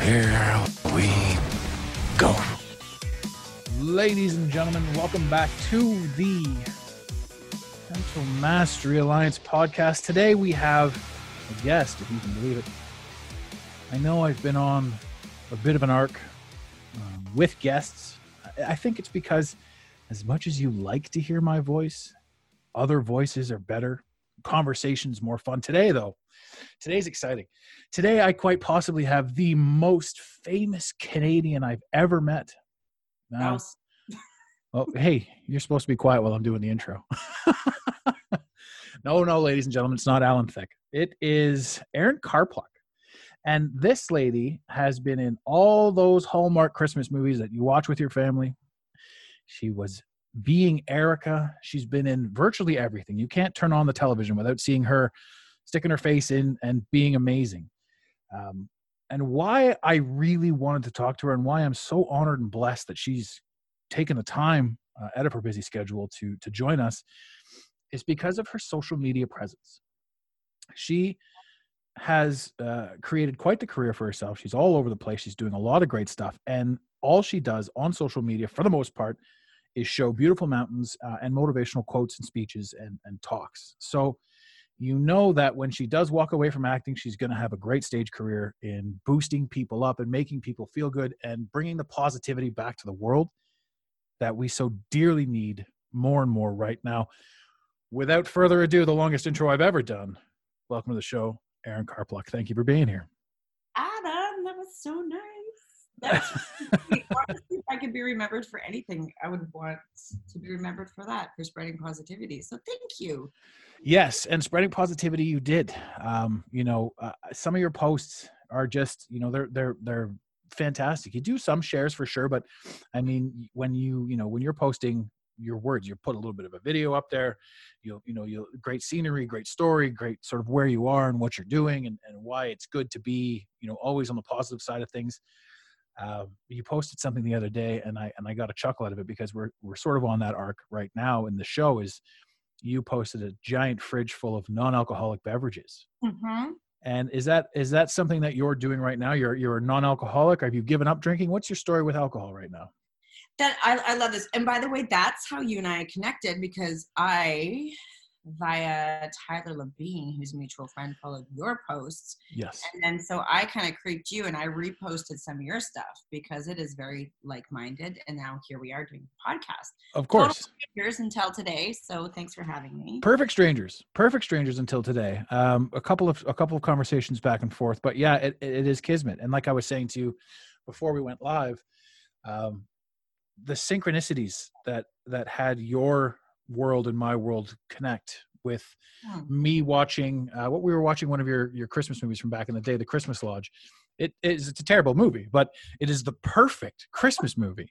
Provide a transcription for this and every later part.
here we go. Ladies and gentlemen, welcome back to the Mental Mastery Alliance podcast. Today we have a guest, if you can believe it. I know I've been on a bit of an arc um, with guests. I- I think it's because, as much as you like to hear my voice, other voices are better. Conversations more fun. Today, though, today's exciting. Today, I quite possibly have the most famous Canadian I've ever met. Now, Mouse. well, oh, hey, you're supposed to be quiet while I'm doing the intro. no, no, ladies and gentlemen, it's not Alan Thicke. It is Erin Karpluk. And this lady has been in all those Hallmark Christmas movies that you watch with your family. She was being Erica. She's been in virtually everything. You can't turn on the television without seeing her sticking her face in and being amazing. Um, and why I really wanted to talk to her and why I'm so honored and blessed that she's taken the time uh, out of her busy schedule to to join us is because of her social media presence. She has uh, created quite the career for herself. She's all over the place. She's doing a lot of great stuff, and all she does on social media, for the most part, is show beautiful mountains uh, and motivational quotes and speeches and and talks. So you know that when she does walk away from acting, she's going to have a great stage career in boosting people up and making people feel good and bringing the positivity back to the world that we so dearly need more and more right now. Without further ado, the longest intro I've ever done. Welcome to the show, Erin Karpluk. Thank you for being here. Adam, that was so nice. Honestly, if I could be remembered for anything, I would want to be remembered for that, for spreading positivity. So thank you. Yes, and spreading positivity, you did. Um, you know, uh, some of your posts are just, you know, they're they're they're fantastic. You do some shares for sure, but I mean, when you you know when you're posting your words, you put a little bit of a video up there. You you know, you great scenery, great story, great sort of where you are and what you're doing, and and why it's good to be, you know, always on the positive side of things. Um, you posted something the other day, and I and I got a chuckle out of it because we're we're sort of on that arc right now, and the show is you posted a giant fridge full of non-alcoholic beverages. Mm-hmm. And is that is that something that you're doing right now? You're you're a non-alcoholic. Have you given up drinking? What's your story with alcohol right now? That I, I love this. And by the way, that's how you and I connected because I, via Tyler Labine, who's a mutual friend, followed your posts. Yes. And then so I kind of creeped you and I reposted some of your stuff because it is very like minded. And now here we are doing a podcast. Of course. Years until today. So thanks for having me. Perfect strangers. Perfect strangers until today. Um, a couple of a couple of conversations back and forth, but yeah, it, it is kismet. And like I was saying to you before we went live, um, the synchronicities that that had your world and my world connect with Hmm. me watching uh, what we were watching one of your your Christmas movies from back in the day, The Christmas Lodge. It is it's a terrible movie, but it is the perfect Christmas movie.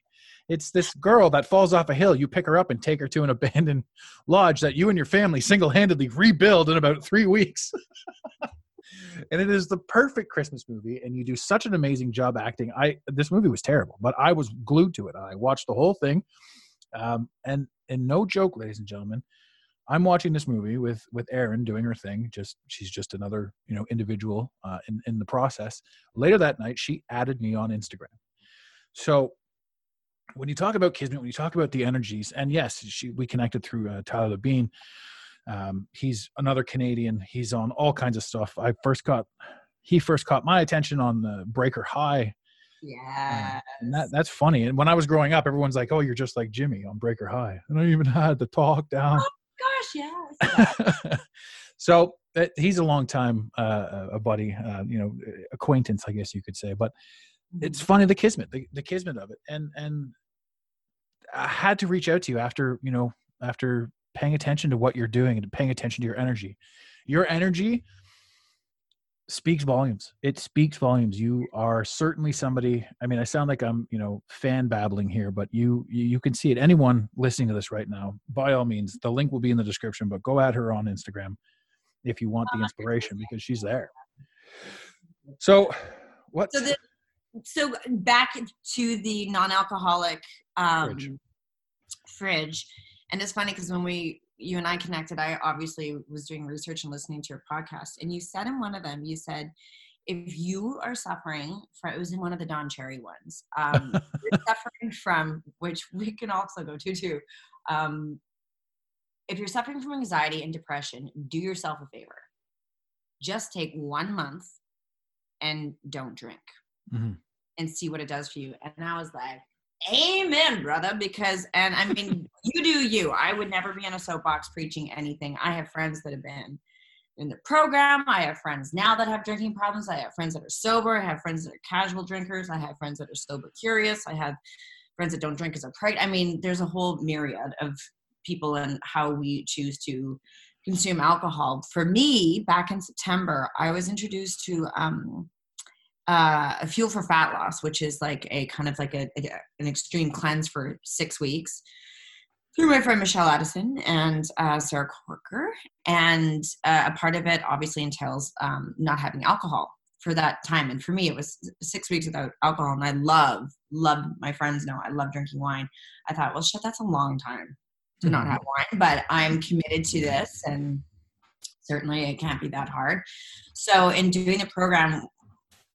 It's this girl that falls off a hill. You pick her up and take her to an abandoned lodge that you and your family single-handedly rebuild in about three weeks. and it is the perfect Christmas movie, and you do such an amazing job acting. I this movie was terrible, but I was glued to it. I watched the whole thing, um, and and no joke, ladies and gentlemen, I'm watching this movie with with Erin doing her thing. Just she's just another you know individual uh, in in the process. Later that night, she added me on Instagram. So when you talk about Kismet, when you talk about the energies, and yes, she we connected through uh, Tyler Labine. Um, he's another Canadian. He's on all kinds of stuff. I first got he first caught my attention on the Breaker High. Yeah. That, that's funny. And when I was growing up, everyone's like, "Oh, you're just like Jimmy on Breaker High." And I even had the talk down. Oh, gosh, yes. so uh, he's a long time uh, a buddy, uh, you know, acquaintance, I guess you could say. But it's funny the kismet, the, the kismet of it, and and I had to reach out to you after you know after paying attention to what you're doing and paying attention to your energy. Your energy speaks volumes. It speaks volumes. You are certainly somebody. I mean, I sound like I'm, you know, fan babbling here, but you you, can see it. Anyone listening to this right now, by all means, the link will be in the description. But go at her on Instagram if you want the inspiration because she's there. So, what? So, the, so back to the non-alcoholic um, Fridge. fridge. and it's funny because when we you and I connected, I obviously was doing research and listening to your podcast, and you said in one of them, you said. If you are suffering from, it was in one of the Don Cherry ones, um, you're suffering from, which we can also go to too. Um, if you're suffering from anxiety and depression, do yourself a favor. Just take one month and don't drink Mhm. and see what it does for you. And I was like, Amen, brother. Because, and I mean, you do you. I would never be in a soapbox preaching anything. I have friends that have been in the program. I have friends now that have drinking problems. I have friends that are sober. I have friends that are casual drinkers. I have friends that are sober curious. I have friends that don't drink as a pride. I mean, there's a whole myriad of people and how we choose to consume alcohol. For me, back in September, I was introduced to um, uh, a fuel for fat loss, which is like a kind of like a, a- an extreme cleanse for six weeks through my friend Michelle Addison and uh, Sarah Corker. And uh, a part of it obviously entails um, not having alcohol for that time. And for me, it was six weeks without alcohol. And I love, love my friends know I love drinking wine. I thought, well, shit, that's a long time to not have wine, but I'm committed to this. And certainly it can't be that hard. So in doing the program,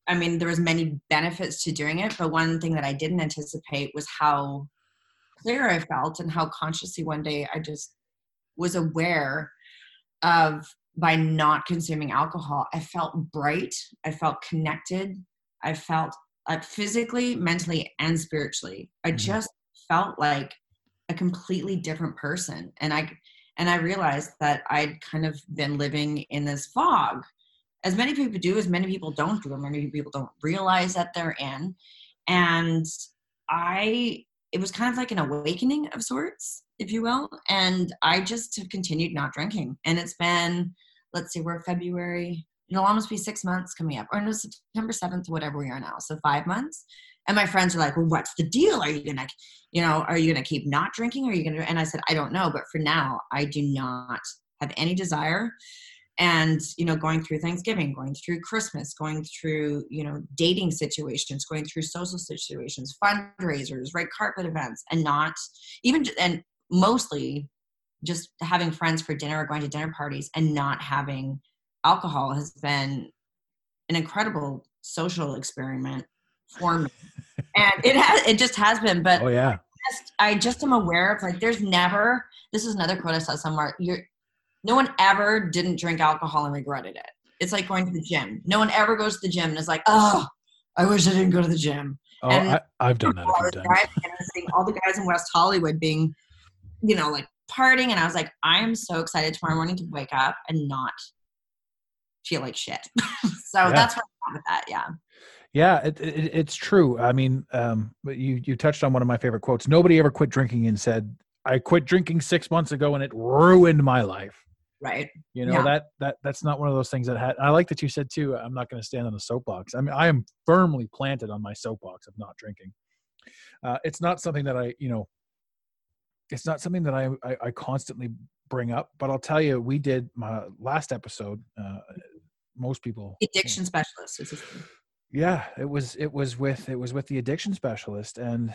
I mean, there was many benefits to doing it, but one thing that I didn't anticipate was how clear I felt and how consciously one day I just was aware of by not consuming alcohol, I felt bright, I felt connected, I felt like physically, mentally, and spiritually. I Mhm. just felt like a completely different person, and I and I realized that I'd kind of been living in this fog as many people do, as many people don't do, and many people don't realize that they're in. And I, it was kind of like an awakening of sorts, if you will. And I just have continued not drinking. And it's been, let's see, we're February, it'll almost be six months coming up, or no, September 7th, whatever we are now. So five months. And my friends are like, well, what's the deal? Are you going to, you know, are you going to keep not drinking? Are you going to, and I said, I don't know. But for now, I do not have any desire and you know going through thanksgiving going through christmas going through you know dating situations going through social situations fundraisers red carpet events and not even and mostly just having friends for dinner or going to dinner parties and not having alcohol has been an incredible social experiment for me and it has it just has been but Oh yeah. just I just am aware of like there's never this is another quote I saw somewhere. You're no one ever didn't drink alcohol and regretted it. It's like going to the gym. No one ever goes to the gym and is like, oh, I wish I didn't go to the gym. Oh, And- I, I've done that All a the few guys, times. all the guys in West Hollywood being, you know, like partying, and I was like, I am so excited tomorrow morning to wake up and not feel like shit. so Yeah. that's where I'm with that. Yeah. Yeah, it, it, it's true. I mean, um, you you touched on one of my favorite quotes. Nobody ever quit drinking and said, "I quit drinking six months ago and it ruined my life." Right. You know Yeah. that that that's not one of those things that had. I like that you said too. I'm not going to stand on the soapbox. I mean, I am firmly planted on my soapbox of not drinking. Uh, it's not something that I, you know, it's not something that I, I I constantly bring up. But I'll tell you, we did my last episode. Uh, most people Addiction specialist. Yeah it was it was with it was with the addiction specialist and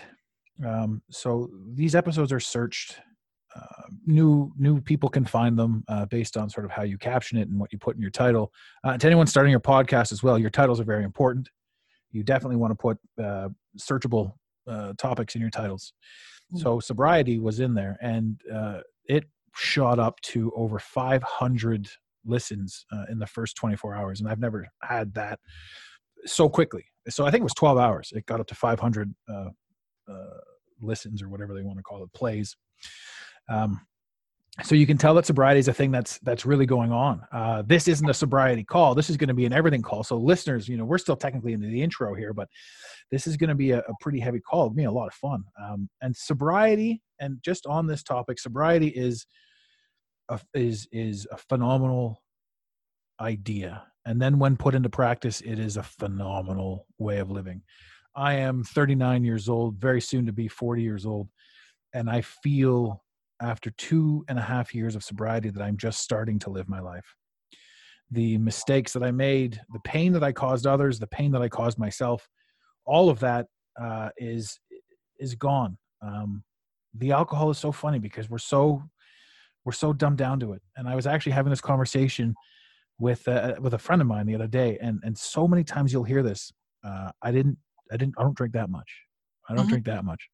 um so these episodes are searched uh, new new people can find them uh, based on sort of how you caption it and what you put in your title uh, to anyone starting your podcast as well your titles are very important you definitely want to put uh, searchable uh, topics in your titles so sobriety was in there and uh, it shot up to over 500 listens uh, in the first 24 hours and i've never had that so quickly. So I think it was 12 hours. It got up to 500 uh, uh, listens or whatever they want to call it, plays. Um, so you can tell that sobriety is a thing that's that's really going on. Uh, this isn't a sobriety call. This is going to be an everything call. So listeners, you know, we're still technically in the intro here, but this is going to be a, a pretty heavy call. It'll be a lot of fun. Um, and sobriety, and just on this topic, sobriety is a, is is a phenomenal idea and then when put into practice, it is a phenomenal way of living. I am 39 years old, very soon to be 40 years old, and I feel after two and a half years of sobriety that I'm just starting to live my life. The mistakes that I made, the pain that I caused others, the pain that I caused myself, all of that uh, is is gone. Um, the alcohol is so funny because we're so we're so dumbed down to it. And I was actually having this conversation with uh, with a friend of mine the other day, and and so many times you'll hear this. Uh, I didn't, I didn't, I don't drink that much. I don't Mhm. drink that much.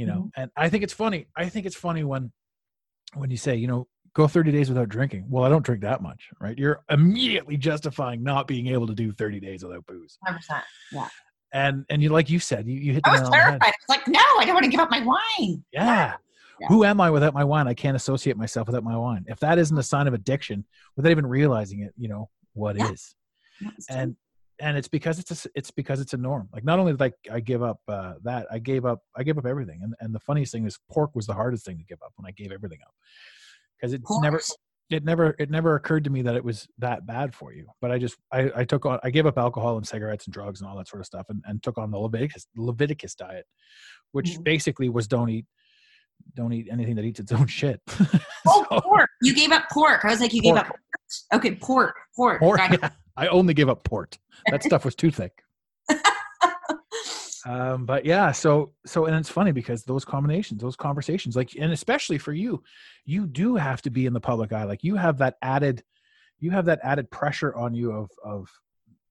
You know, mm-hmm. and I think it's funny. I think it's funny when when you say, you know, go 30 days without drinking. Well, I don't drink that much, right? You're immediately justifying not being able to do 30 days without booze. 100%. And and you like you said, you, you hit the I was nail the head. terrified. I was like, no, I don't want to give up my wine. Yeah. Yeah. Who am I without my wine? I can't associate myself without my wine. If that isn't a sign of addiction, without even realizing it, you know what Yeah. is. And and it's because it's a, it's because it's a norm. Like not only did I, I give up uh, that, I gave up I gave up everything. And and the funniest thing is pork was the hardest thing to give up when I gave everything up because it never it never it never occurred to me that it was that bad for you. But I just I, I took on I gave up alcohol and cigarettes and drugs and all that sort of stuff and, and took on the Leviticus Leviticus diet, which Mhm. basically was don't eat don't eat anything that eats its own shit. Oh, pork. You gave up pork. I was like, you gave up pork. Okay, pork. Pork. pork, yeah, I only give up port. That stuff was too thick. um but yeah so so and it's funny because those combinations those conversations like and especially for you you do have to be in the public eye like you have that added you have that added pressure on you of of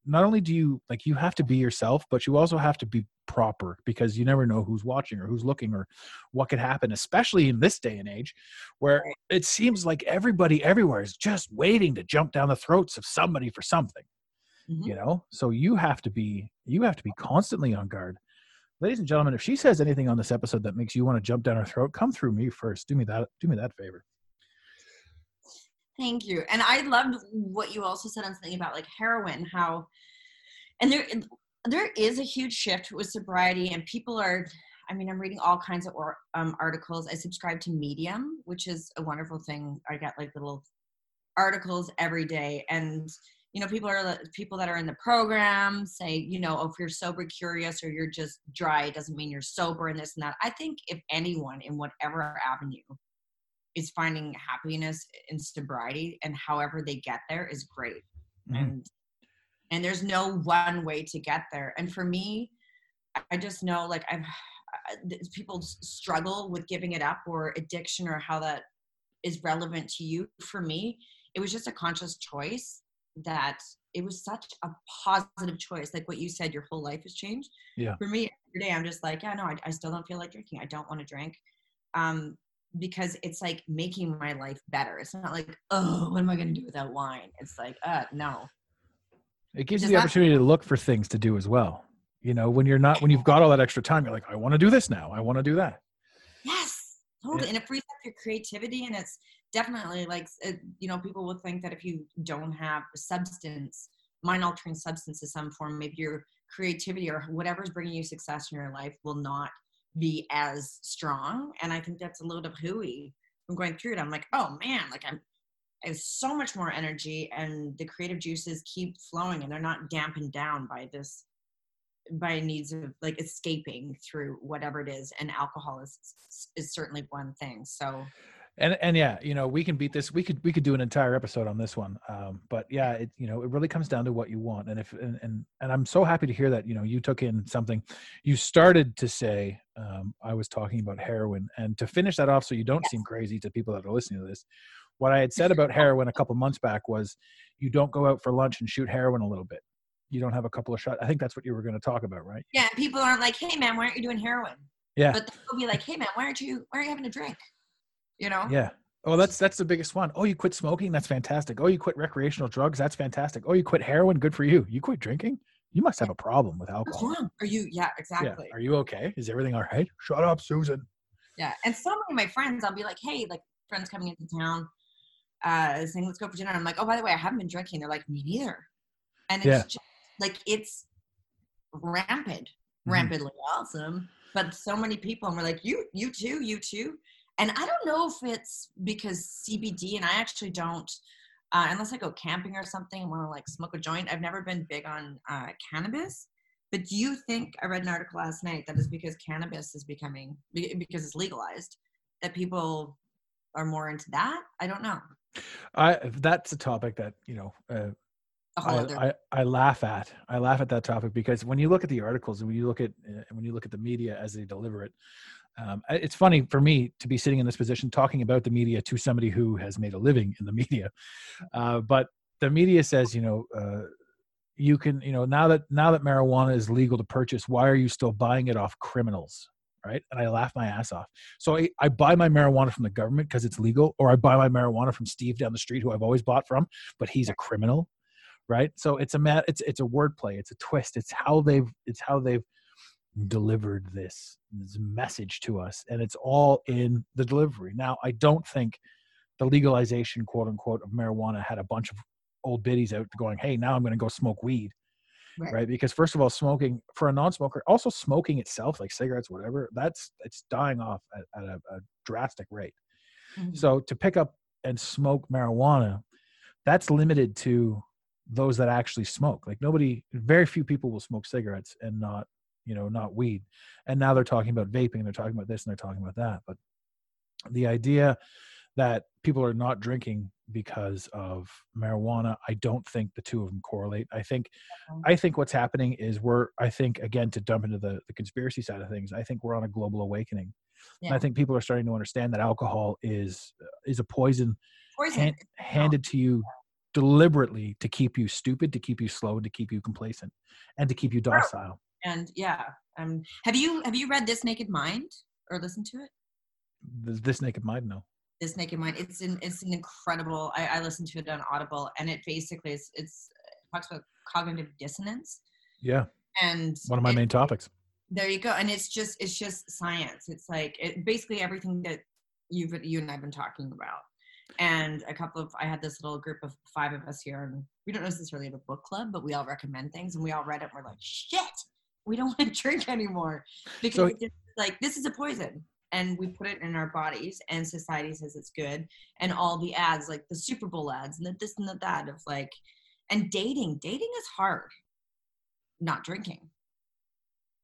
not only do you like you have to be yourself but you also have to be proper because you never know who's watching or who's looking or what could happen especially in this day and age where it seems like everybody everywhere is just waiting to jump down the throats of somebody for something Mhm. you know? So you have to be you have to be constantly on guard. Ladies and gentlemen if she says anything on this episode that makes you want to jump down her throat come through me first. Do me that do me that favor. Thank you. And I loved what you also said on something about like heroin, how and there there is a huge shift with sobriety and people are I mean, I'm reading all kinds of or, um, articles. I subscribe to Medium, which is a wonderful thing. I get like little articles every day, and you know, people are people that are in the program say, you know, oh, if you're sober curious or you're just dry, it doesn't mean you're sober and this and that. I think if anyone in whatever avenue is finding happiness in sobriety and however they get there is great Mhm. and and there's no one way to get there. And for me i just know like i've people struggle with giving it up or addiction or how that is relevant to you. For me it was just a conscious choice that it was such a positive choice. Like what you said your whole life has changed. Yeah. for me every day i'm just like yeah no i, I still don't feel like drinking. I don't want to drink um because it's like making my life better. It's not like oh what am i going to do without wine? It's like uh no it gives you the that- opportunity to look for things to do as well you know when you're not when you've got all that extra time you're like i want to do this now i want to do that Yes, totally. And it frees up your creativity, and it's definitely like you know people will think that if you don't have a substance, mind-altering substance of some form, maybe your creativity or whatever's bringing you success in your life will not be as strong. And I think that's a little bit hooey. I'm going through it. I'm like, oh man, like I'm. I have so much more energy, and the creative juices keep flowing, and they're not dampened down by this by needs of like escaping through whatever it is and alcohol is is certainly one thing so. And and yeah you know we can beat this we could we could do an entire episode on this one um but yeah it you know it really comes down to what you want and if and and, and i'm so happy to hear that you know you took in something. You started to say um i was talking about heroin and to finish that off so you don't seem crazy to people that are listening to this what i had said about heroin a couple months back was you don't go out for lunch and shoot heroin a little bit you don't have a couple of shots i think that's what you were going to talk about right yeah people aren't like hey man why aren't you doing heroin Yeah. but they'll be like hey man why aren't you why aren't you having a drink you know Yeah. Oh, that's that's the biggest one. Oh, you quit smoking? That's fantastic. Oh, you quit recreational drugs? That's fantastic. Oh, you quit heroin? Good for you. You quit drinking? You must have a problem with alcohol. are you yeah Yeah. exactly Are you okay? Is everything all right? Shut up, Susan. Yeah, and so many of my friends, I'll be like, hey, like friends coming into town, uh, saying let's go for dinner. I'm like, oh, by the way, I haven't been drinking. They're like, me neither. And it's Yeah. just like it's rampant, Mhm. rampantly awesome. But so many people, and we're like, you, you too, you too. And I don't know if it's because CBD, and I actually don't. uh, unless I go camping or something and want to like smoke a joint. I've never been big on uh, cannabis. But do you think I read an article last night that is because cannabis is becoming because it's legalized that people are more into that? I don't know. I that's a topic that you know uh, I. I, I laugh at. I laugh at that topic because when you look at the articles and when you look at uh, when you look at the media as they deliver it, um, it's funny for me to be sitting in this position talking about the media to somebody who has made a living in the media. Uh, but the media says, you know, uh, you can, you know, now that now that marijuana is legal to purchase, why are you still buying it off criminals? Right? And I laugh my ass off. So I, I buy my marijuana from the government because it's legal, or I buy my marijuana from Steve down the street, who I've always bought from, but he's a criminal right so it's a mat it's it's a wordplay it's a twist it's how they've it's how they've delivered this, this message to us and it's all in the delivery now i don't think the legalization quote unquote of marijuana had a bunch of old biddies out going hey now i'm going to go smoke weed Right. right because first of all smoking for a non-smoker also smoking itself like cigarettes whatever that's it's dying off at, at a, a drastic rate Mhm. so to pick up and smoke marijuana, that's limited to those that actually smoke. Like nobody, very few people will smoke cigarettes and not, you know, not weed. And now they're talking about vaping, they're talking about this and they're talking about that. But the idea that people are not drinking because of marijuana, I don't think the two of them correlate. I think, I think what's happening is we're, I think again to dump into the the conspiracy side of things, I think we're on a global awakening. And I think people are starting to understand that alcohol is is a poison Poison. hand, handed to you deliberately to keep you stupid, to keep you slow, to keep you complacent, and to keep you docile. and yeah. Um, have you have you read This Naked Mind or listened to it? Th- This naked mind, no. This Naked Mind. It's an it's an incredible. I, I listened to it on Audible, and it basically is it's it talks about cognitive dissonance Yeah, and one of my it- main topics. there you go and it's just it's just science it's like it, basically everything that you've you and i've been talking about and a couple of i had this little group of five of us here and we don't necessarily have a book club but we all recommend things and we all read it and we're like shit we don't want to drink anymore because So- like this is a poison and we put it in our bodies and society says it's good and all the ads like the super bowl ads and the this and the that of like and dating dating is hard not drinking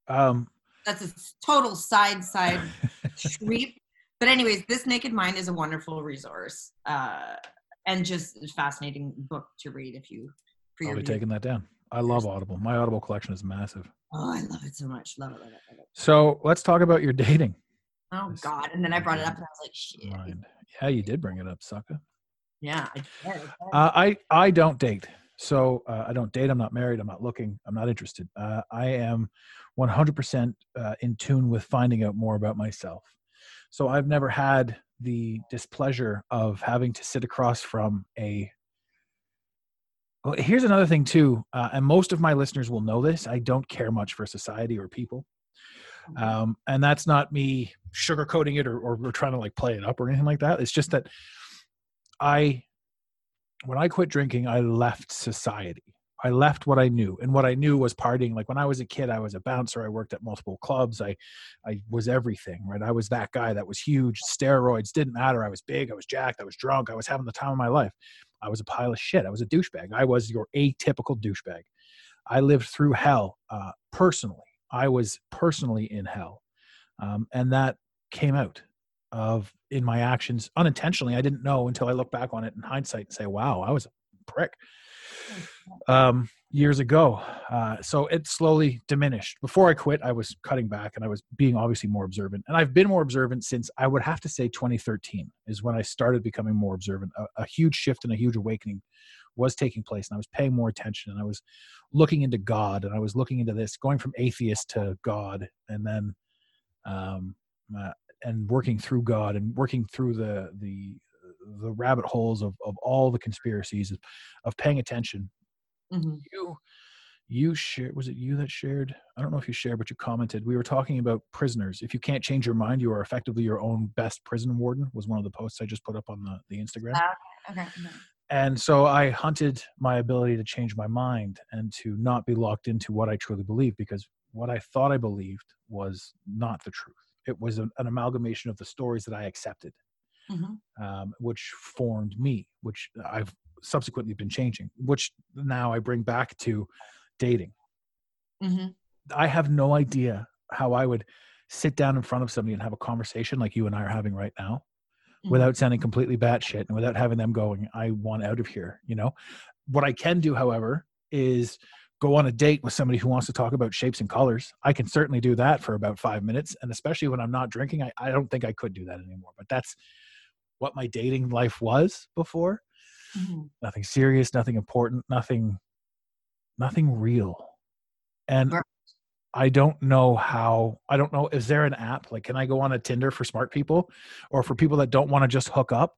Um, that's a total side side sweep. But anyways, this Naked Mind is a wonderful resource, uh, and just a fascinating book to read if you. For I'll be taking that down. I love Audible. My Audible collection is massive. Oh, I love it so much. Love it, love it, love it. So let's talk about your dating Oh God! And then I brought it up, and I was like, shit. mind. Yeah, you did bring it up, sucker. Yeah. I did, I did. Uh, I I don't date. So uh, I don't date. I'm not married. I'm not looking. I'm not interested. Uh, I am 100% uh, in tune with finding out more about myself. So I've never had the displeasure of having to sit across from a. Well, here's another thing too, uh, and most of my listeners will know this. I don't care much for society or people, um, and that's not me sugarcoating it or, or, or trying to like play it up or anything like that. It's just that I when I quit drinking, I left society. I left what I knew, and what I knew was partying. Like when I was a kid, I was a bouncer. I worked at multiple clubs. I, I was everything. Right, I was that guy that was huge. Steroids didn't matter. I was big. I was jacked. I was drunk. I was having the time of my life. I was a pile of shit. I was a douchebag. I was your atypical douchebag. I lived through hell uh, personally. I was personally in hell, um, and that came out of in my actions unintentionally. I didn't know until I look back on it in hindsight and say, "Wow, I was a prick." Um, years ago, uh, so it slowly diminished. Before I quit, I was cutting back and I was being obviously more observant, and I've been more observant since I would have to say 2013 is when I started becoming more observant. A, a huge shift and a huge awakening was taking place, and I was paying more attention, and I was looking into God, and I was looking into this, going from atheist to God, and then um, uh, and working through God and working through the the the rabbit holes of, of all the conspiracies of, of paying attention. Mhm. You you shared was it you that shared? I don't know if you shared, but you commented. We were talking about prisoners. If you can't change your mind, you are effectively your own best prison warden. Was one of the posts I just put up on the, the Instagram. Okay. okay. And so I hunted my ability to change my mind and to not be locked into what I truly believe because what I thought I believed was not the truth. It was an, an amalgamation of the stories that I accepted Mhm. um, which formed me, which I've subsequently been changing, which now I bring back to dating. hmm I have no idea how I would sit down in front of somebody and have a conversation like you and I are having right now Mhm. without sounding completely batshit and without having them going, I want out of here. You know, what I can do, however, is go on a date with somebody who wants to talk about shapes and colors. I can certainly do that for about five minutes. And especially when I'm not drinking, I, I don't think I could do that anymore. But that's what my dating life was before. Mhm. Nothing serious, nothing important, nothing, nothing real. And. I don't know how, I don't know, is there an app? Like, can I go on a Tinder for smart people or for people that don't want to just hook up?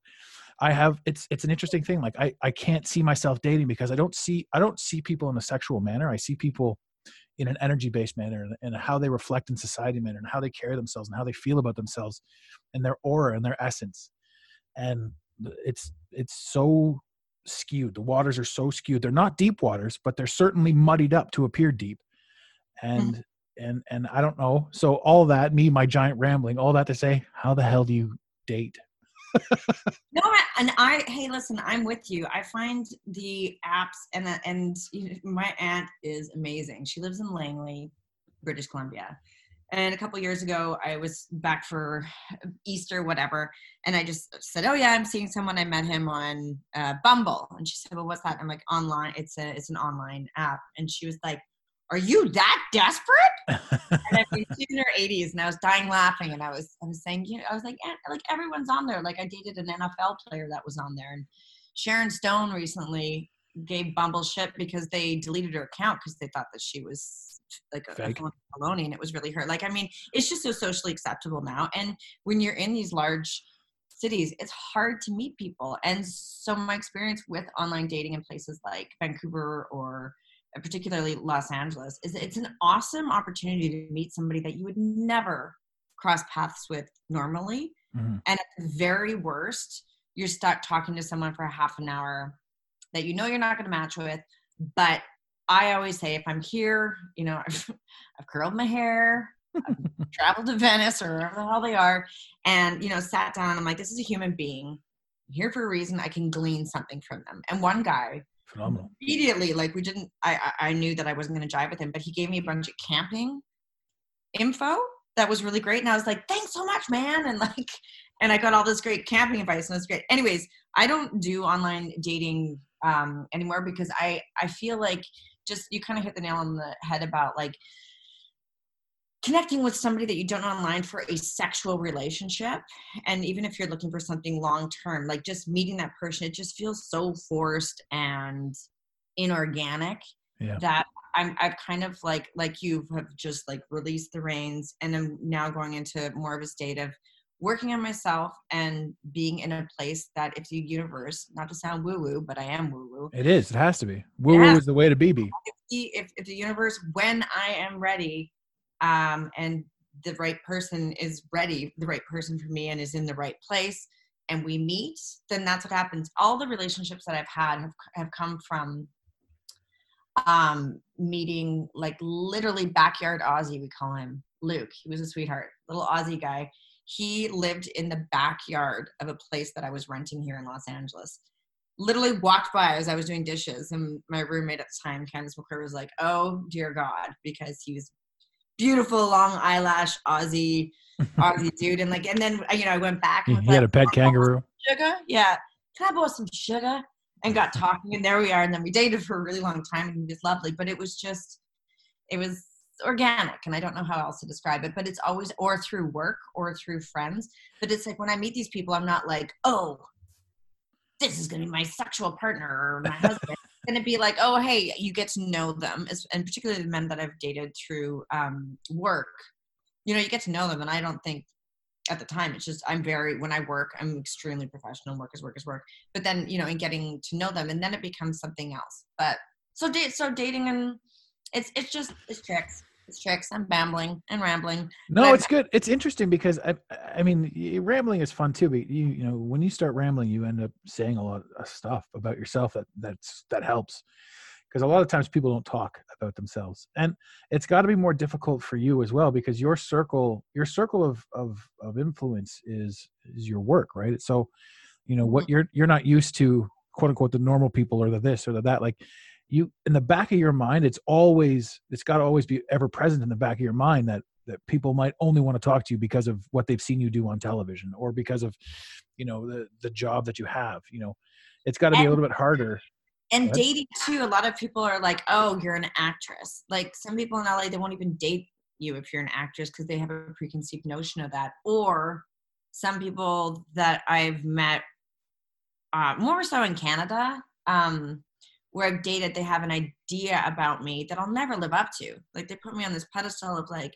I have it's it's an interesting thing. Like I I can't see myself dating because I don't see I don't see people in a sexual manner. I see people in an energy based manner and, and how they reflect in society manner and how they carry themselves and how they feel about themselves and their aura and their essence. And it's it's so skewed. The waters are so skewed. They're not deep waters, but they're certainly muddied up to appear deep. Hmm. And and and I don't know. So all that, me, my giant rambling, all that to say, how the hell do you date? No, I- and I hey, listen, I'm with you. I find the apps and and my aunt is amazing. She lives in Langley, British Columbia. And a couple years ago, I was back for Easter, whatever, and I just said, "Oh yeah, I'm seeing someone. I met him on uh, Bumble." And she said, "Well, what's that?" I'm like, "Online. It's a it's an online app." And she was like, "Are you that desperate?" and she's in her 80s, and I was dying laughing, and I was, I was saying, you know, I was like, "Eh, like everyone's on there. Like I dated an NFL player that was on there, and Sharon Stone recently gave Bumble shit because they deleted her account because they thought that she was like a, a baloney, and it was really her. Like, I mean, it's just so socially acceptable now, and when you're in these large cities, it's hard to meet people, and so my experience with online dating in places like Vancouver or particularly Los Angeles, is it's an awesome opportunity to meet somebody that you would never cross paths with normally. Mhm. And at the very worst, you're stuck talking to someone for a half an hour that you know you're not going to match with. But I always say, if I'm here, you know, I've, I've curled my hair, I've traveled to Venice or wherever the hell they are, and you know, sat down. I'm like, this is a human being. I'm here for a reason. I can glean something from them. And one guy Phenomenal. immediately like we didn't I, I knew that i wasn't going to jive with him but he gave me a bunch of camping info that was really great and i was like thanks so much man and like and i got all this great camping advice and it was great anyways i don't do online dating um anymore because i i feel like just you kind of hit the nail on the head about like connecting with somebody that you don't know online for a sexual relationship and even if you're looking for something long term like just meeting that person it just feels so forced and inorganic Yeah. that i'm i've kind of like like you have just like released the reins and i'm now going into more of a state of working on myself and being in a place that if the universe not to sound woo woo but i am woo woo It is. It has to be. Woo woo Yeah. is the way to be. be. if, if the universe when i am ready um and the right person is ready the right person for me and is in the right place and we meet then that's what happens. All the relationships that i've had have, have come from um meeting like literally backyard aussie we call him luke. He was a sweetheart little aussie guy. He lived in the backyard of a place that i was renting here in los angeles. Literally walked by as I was doing dishes, and my roommate at the time, Candace McClure, was like, "Oh dear God," because he was beautiful, long eyelash Aussie Aussie dude, and like, and then you know, I went back. He, and he had a pet kangaroo. Sugar, yeah. Can I borrow some sugar? And got talking, and there we are. And then we dated for a really long time, and he was lovely. But it was just, it was organic, and I don't know how else to describe it. But it's always or through work or through friends. But it's like when I meet these people, I'm not like, oh, this is going to be my sexual partner or my husband. Going to be like, oh, hey, you get to know them, and particularly the men that I've dated through um, work. You know, you get to know them, and I don't think at the time it's just I'm very when I work, I'm extremely professional. Work is work is work. But then you know, in getting to know them, and then it becomes something else. But so date, so dating, and it's it's just it's tricks. It's tricks. I'm babbling and rambling. No, it's good. It's interesting because I, I mean, rambling is fun too. But you, you know, when you start rambling, you end up saying a lot of stuff about yourself that that's that helps. Because a lot of times people don't talk about themselves, and it's got to be more difficult for you as well because your circle, your circle of of of influence is is your work, right? So, you know, what mm-hmm. you're you're not used to quote unquote the normal people or the this or the that like you in the back of your mind it's always it's got to always be ever present in the back of your mind that that people might only want to talk to you because of what they've seen you do on television or because of you know the the job that you have you know it's got to be a little bit harder And dating too, a lot of people are like, "Oh, you're an actress." Like some people in LA, they won't even date you if you're an actress because they have a preconceived notion of that. Or some people that I've met, uh, more so in Canada, um, where I've dated, they have an idea about me that I'll never live up to. Like they put me on this pedestal of like,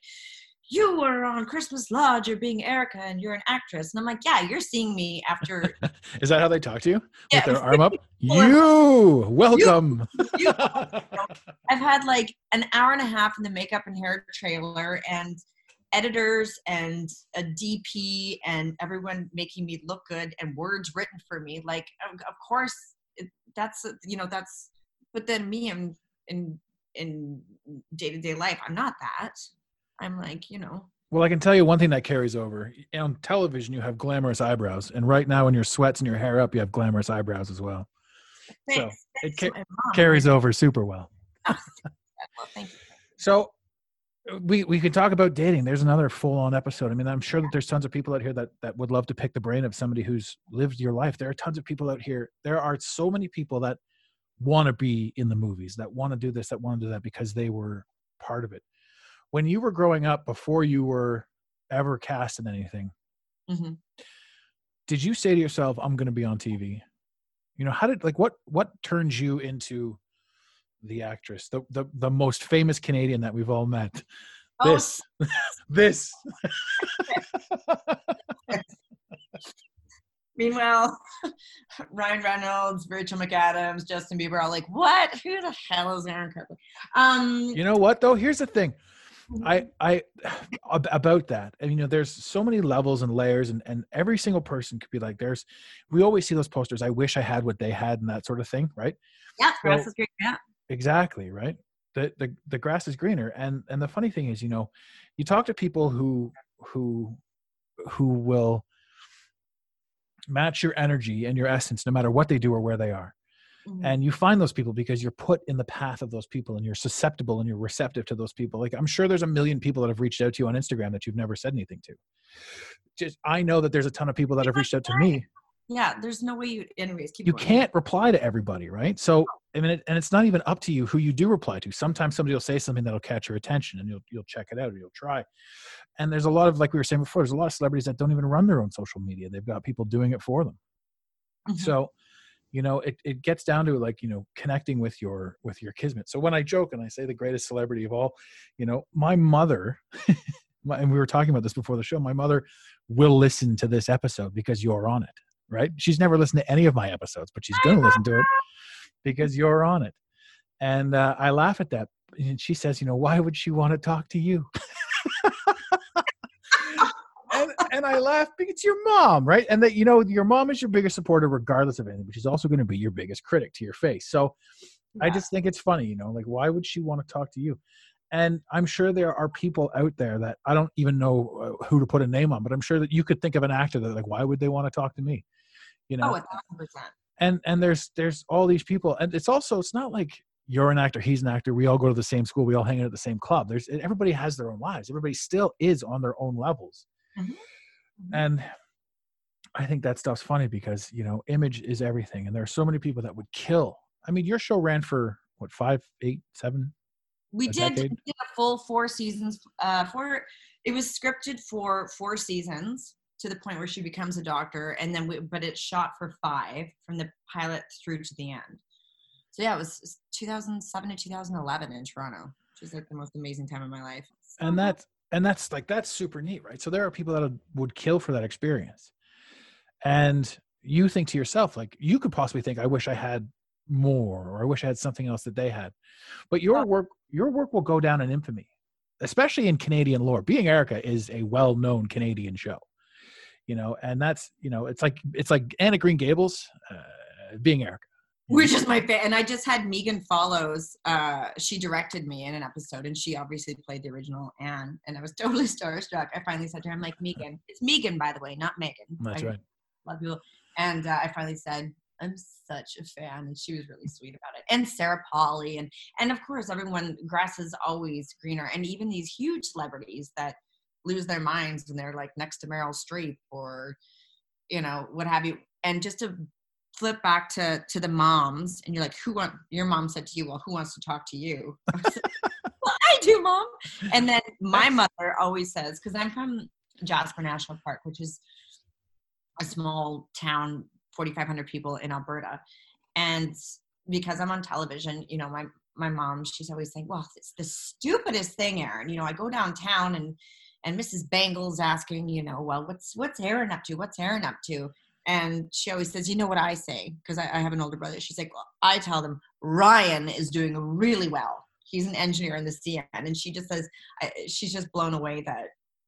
"You were on Christmas Lodge, you're being Erica, and you're an actress." And I'm like, "Yeah, you're seeing me after." is that how they talk to you Yeah. with their arm up you welcome You- I've had like an hour and a half in the makeup and hair trailer and editors and a DP and everyone making me look good and words written for me. Like, of course, it, that's, you know, that's, but then me in, in, in day to day life, I'm not that. I'm like, you know, Well, I can tell you one thing that carries over. On television, you have glamorous eyebrows, and right now, in your sweats and your hair up, you have glamorous eyebrows as well. thanks. it thanks to ca- Carries over super well. Well, thank you. So, we we could talk about dating. There's another full on episode. I mean, I'm sure that there's tons of people out here that that would love to pick the brain of somebody who's lived your life. There are tons of people out here. There are so many people that want to be in the movies, that want to do this, that want to do that because they were part of it. When you were growing up, before you were ever cast in anything, Mhm. did you say to yourself i'm going to be on tv you know how did like what what turns you into the actress the the, the most famous canadian that we've all met? Oh, this. This Meanwhile, Ryan Reynolds, Rachel McAdams, Justin Bieber are like, what? Who the hell is Aaron Carter? Um, you know what though here's the thing i i about that and you know there's so many levels and layers and and every single person could be like there's we always see those posters i wish i had what they had and that sort of thing right yeah, grass So- is great. Yeah. exactly right the, the the grass is greener and and the funny thing is you know you talk to people who who who will match your energy and your essence no matter what they do or where they are. Mhm. and you find those people because you're put in the path of those people and you're susceptible and you're receptive to those people. Like i'm sure there's a million people that have reached out to you on instagram that you've never said anything to. Just i know that there's a ton of people that have reached out to me yeah, there's no way you, anyways, keep you going. can't reply to everybody, right? So, I mean, it, and it's not even up to you who you do reply to. Sometimes somebody will say something that'll catch your attention, and you'll you'll check it out or you'll try. And there's a lot of like we were saying before. There's a lot of celebrities that don't even run their own social media. They've got people doing it for them. Mhm. So, you know, it it gets down to like you know connecting with your with your kismet. So when I joke and I say the greatest celebrity of all, you know, my mother. my- And we were talking about this before the show. My mother will listen to this episode because you're on it right? She's never listened to any of my episodes, but she's going to listen to it because you're on it. And uh, I laugh at that. And she says, you know, why would she want to talk to you? and, and I laugh because it's your mom, right? And that, you know, your mom is your biggest supporter regardless of anything, but she's also going to be your biggest critic to your face. So I just think it's funny, you know, like why would she want to talk to you? And I'm sure there are people out there that I don't even know uh, who to put a name on, but I'm sure that you could think of an actor that like, why would they want to talk to me? You know, Oh, a thousand percent. and and there's there's all these people, and it's also it's not like you're an actor, he's an actor. We all go to the same school, we all hang out at the same club. There's everybody has their own lives. Everybody still is on their own levels, Mhm. Mhm. and I think that stuff's funny because you know image is everything, and there are so many people that would kill. I mean, your show ran for what five, eight, seven We did, we did a full four seasons. Uh, four. It was scripted for four seasons to the point where she becomes a doctor, and then we, but it's shot for five from the pilot through to the end. So yeah, it was 2007 to 2011 in Toronto, which is like the most amazing time of my life. So and that's and that's like that's super neat right? So there are people that would- kill for that experience. And you think to yourself like you could possibly think i wish i had more or i wish i had something else that they had. But your work your work will go down in infamy especially in canadian lore. Being erica is a well-known canadian show you know and that's you know it's like it's like Anne of Green Gables uh, being erica which is my fa- and I just had Megan Follows. Uh, she directed me in an episode, and she obviously played the original Anne, and I was totally starstruck. I finally said to her, "I'm like Megan. It's Megan, by the way, not Megan. that's I right love you." And uh, I finally said, I'm such a fan, and she was really sweet about it. And Sarah Polley, and and of course, everyone. Grass is always greener, and even these huge celebrities that lose their minds and they're like next to Meryl Streep or you know what have you. And just to flip back to to the moms, and you're like, who want? Your mom said to you, well, who wants to talk to you? well, I do, mom. And then my mother always says, because I'm from Jasper National Park, which is a small town 4,500 people in Alberta. And because I'm on television, you know, my my mom, she's always saying, "Well, it's the stupidest thing, Erin." You know, I go downtown and and Mrs. Bangle's asking, you know, well, what's what's Erin up to? What's Erin up to? And she always says, you know what I say? Because I, I, have an older brother. She's like, well, I tell them Ryan is doing really well. He's an engineer in the CN. And she just says, she's just blown away that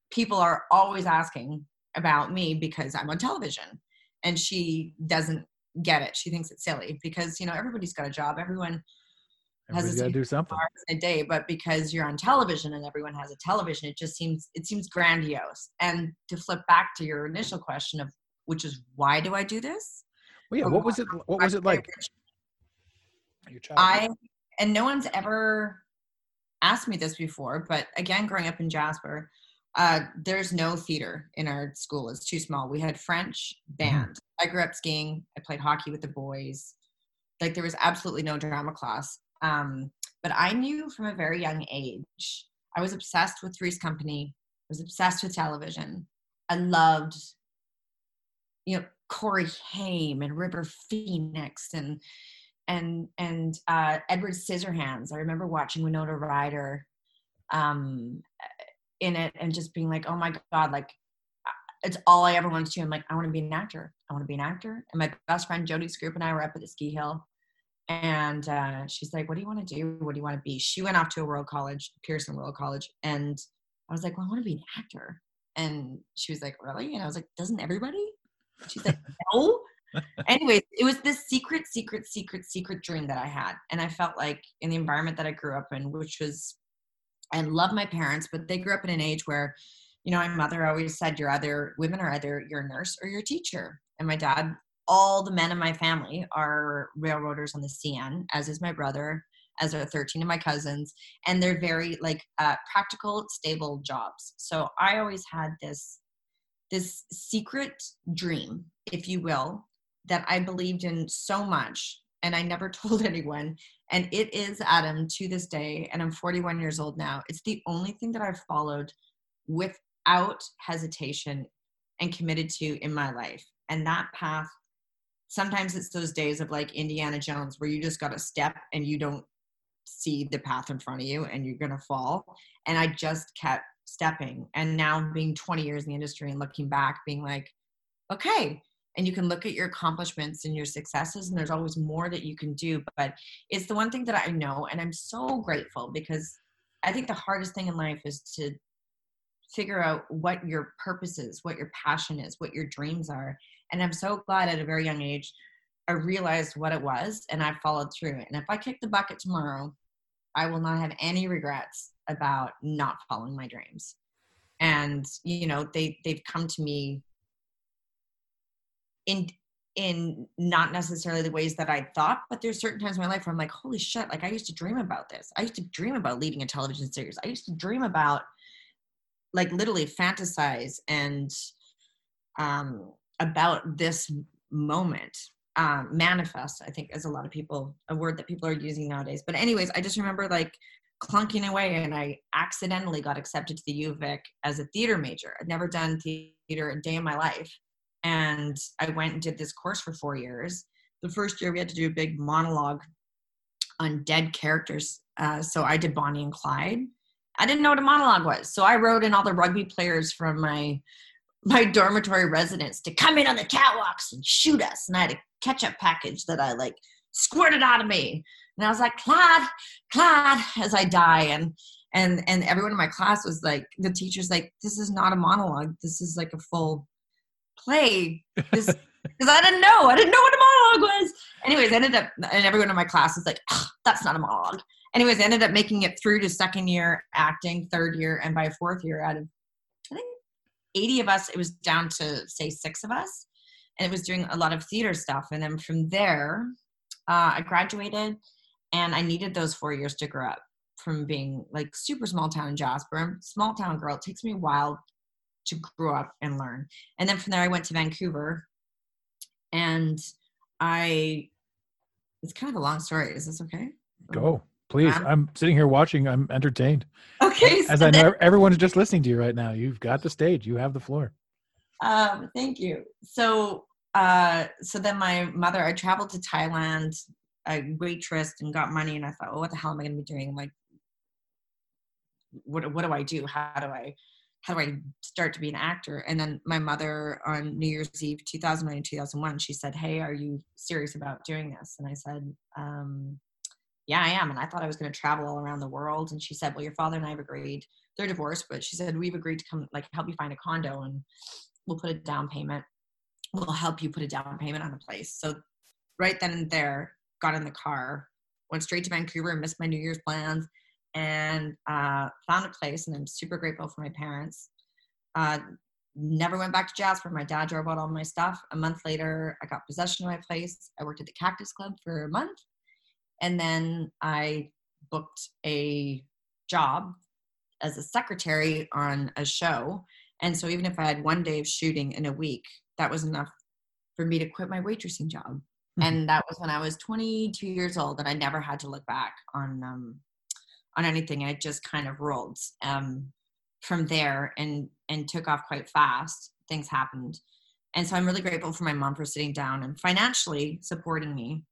people are always asking about me because I'm on television and she doesn't get it. She thinks it's silly because you know everybody's got a job. Everyone has got to do something a day, but because you're on television and everyone has a television, it just seems it seems grandiose. And to flip back to your initial question of which is why do I do this? Well, yeah. What was it? What was it like? Your child. I and no one's ever asked me this before, but again, growing up in Jasper, uh, there's no theater in our school. It's too small. We had French mm-hmm. band. I grew up skiing. I played hockey with the boys. Like there was absolutely no drama class. Um, but I knew from a very young age. I was obsessed with Three's Company. I was obsessed with television. I loved, you know, Corey Haim and River Phoenix and and and uh, Edward Scissorhands. I remember watching Winona Ryder um, in it and just being like, oh my God, like it's all I ever wanted to. I'm like, I want to be an actor. I want to be an actor. And my best friend Jody Scroop and I were up at the ski hill. And uh, she's like, What do you want to do? What do you want to be? She went off to a world college, Pearson World College. And I was like, Well, I want to be an actor. And she was like, Really? And I was like, Doesn't everybody? She's like, No. Anyways, it was this secret, secret, secret, secret dream that I had. And I felt like in the environment that I grew up in, which was, I love my parents, but they grew up in an age where, you know, my mother always said, you're either women are either your nurse or your teacher. And my dad, all the men in my family are railroaders on the CN, as is my brother, as are 13 of my cousins. And they're very like uh, practical, stable jobs. So I always had this, this secret dream, if you will, that I believed in so much and I never told anyone. And it is Adam to this day, and I'm 41 years old now. It's the only thing that I've followed without hesitation and committed to in my life. And that path, sometimes it's those days of like Indiana Jones where you just got to step and you don't see the path in front of you and you're going to fall. And I just kept stepping. And now being 20 years in the industry and looking back, being like, okay, and you can look at your accomplishments and your successes and there's always more that you can do but it's the one thing that i know and i'm so grateful because i think the hardest thing in life is to figure out what your purpose is what your passion is what your dreams are and i'm so glad at a very young age i realized what it was and i followed through and if i kick the bucket tomorrow i will not have any regrets about not following my dreams and you know they they've come to me in in not necessarily the ways that I thought, but there's certain times in my life where I'm like, holy shit, like I used to dream about this. I used to dream about leading a television series. I used to dream about like literally fantasize and um about this moment. Um, manifest, I think, is a lot of people, a word that people are using nowadays. But anyways, I just remember like clunking away and I accidentally got accepted to the UVic as a theater major. I'd never done theater a day in my life and I went and did this course for four years. The first year we had to do a big monologue on dead characters. Uh, so I did Bonnie and Clyde. I didn't know what a monologue was, so I wrote in all the rugby players from my my dormitory residence to come in on the catwalks and shoot us. And I had a ketchup package that I like squirted out of me. And I was like, Clyde, Clyde, as I die. And and and everyone in my class was like, the teacher's like, this is not a monologue. This is like a full play this because I didn't know. I didn't know what a monologue was. Anyways, I ended up, and everyone in my class was like, that's not a monologue. Anyways, ended up making it through to second year acting, third year, and by fourth year, out of I think 80 of us, it was down to say six of us. and it was doing a lot of theater stuff. And then from there, uh, I graduated, and I needed those four years to grow up from being like super small town in Jasper. Small town girl. It takes me a while to grow up and learn. And then from there, I went to Vancouver, and I. It's kind of a long story. Is this okay? Go, please. Um, I'm sitting here watching. I'm entertained. Okay. As so I then- know, everyone's just listening to you right now. You've got the stage. You have the floor. Um, thank you. So, uh, so then my mother, I traveled to Thailand, I waitressed and got money, and I thought, oh, what the hell am I going to be doing? Like, what what do I do? How do I how do I start to be an actor? And then my mother on New Year's Eve, 2009 and 2001, she said, hey, are you serious about doing this? And I said, um, yeah, I am. And I thought I was going to travel all around the world. And she said, well, your father and I have agreed. They're divorced, but she said, we've agreed to come, like, help you find a condo and we'll put a down payment. We'll help you put a down payment on a place. So right then and there, got in the car, went straight to Vancouver, missed my New Year's plans, and uh, found a place. And I'm super grateful for my parents. Uh, never went back to Jasper. My dad drove out all my stuff. A month later, I got possession of my place. I worked at the Cactus Club for a month. And then I booked a job as a secretary on a show. And so even if I had one day of shooting in a week, that was enough for me to quit my waitressing job. And that was when I was 22 years old, and I never had to look back on um, on anything. I just kind of rolled um, from there and and took off quite fast. Things happened, and so I'm really grateful for my mom for sitting down and financially supporting me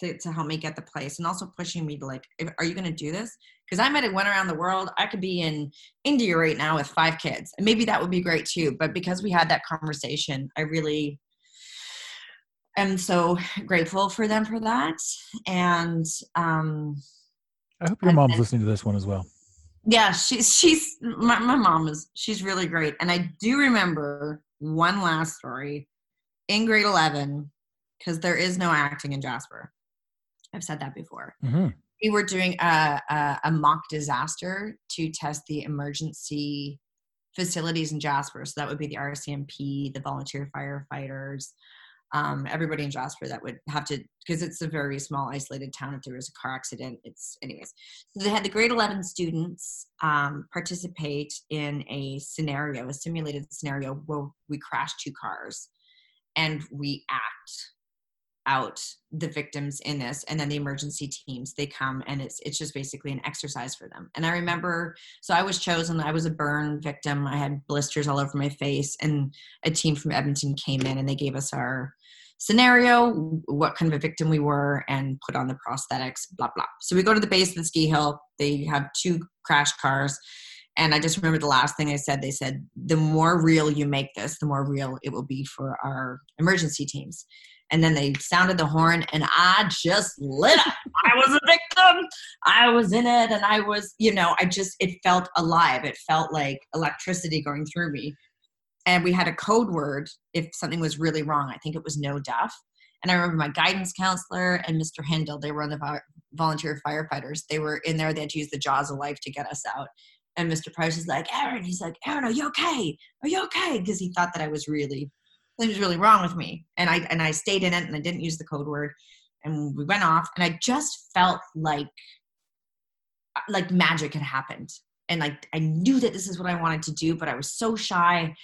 to, to help me get the place and also pushing me to like if, are you going to do this because i might have went around the world i could be in india right now with five kids and maybe that would be great too but because we had that conversation i really am so grateful for them for that and um I hope your mom's listening to this one as well. yeah she's she's my, my mom is she's really great and i do remember one last story in grade 11 because there is no acting in jasper i've said that before hmm we were doing a, a, a mock disaster to test the emergency facilities in Jasper. So that would be the RCMP, the volunteer firefighters, um, everybody in Jasper that would have to, because it's a very small, isolated town. If there was a car accident, it's, anyways. So they had the grade 11 students um, participate in a scenario, a simulated scenario where we crash two cars and we act out the victims in this and then the emergency teams they come and it's it's just basically an exercise for them. And i remember so i was chosen i was a burn victim i had blisters all over my face and a team from edmonton came in and they gave us our scenario what kind of a victim we were and put on the prosthetics blah blah. So we go to the base of the ski hill they have two crash cars and i just remember the last thing i said they said the more real you make this the more real it will be for our emergency teams and then they sounded the horn and i just lit up. I was a victim. I was in it and i was you know i just it felt alive. It felt like electricity going through me. And we had a code word if something was really wrong. I think it was no duff and i remember my guidance counselor and mr hindle they were on the volunteer firefighters. They were in there they had to use the jaws of life to get us out. And mr price is like erin he's like erin are you okay? Are you okay? Because he thought that i was really was really wrong with me. And i and i stayed in it and i didn't use the code word. And we went off and i just felt like like magic had happened. And like i knew that this is what i wanted to do but i was so shy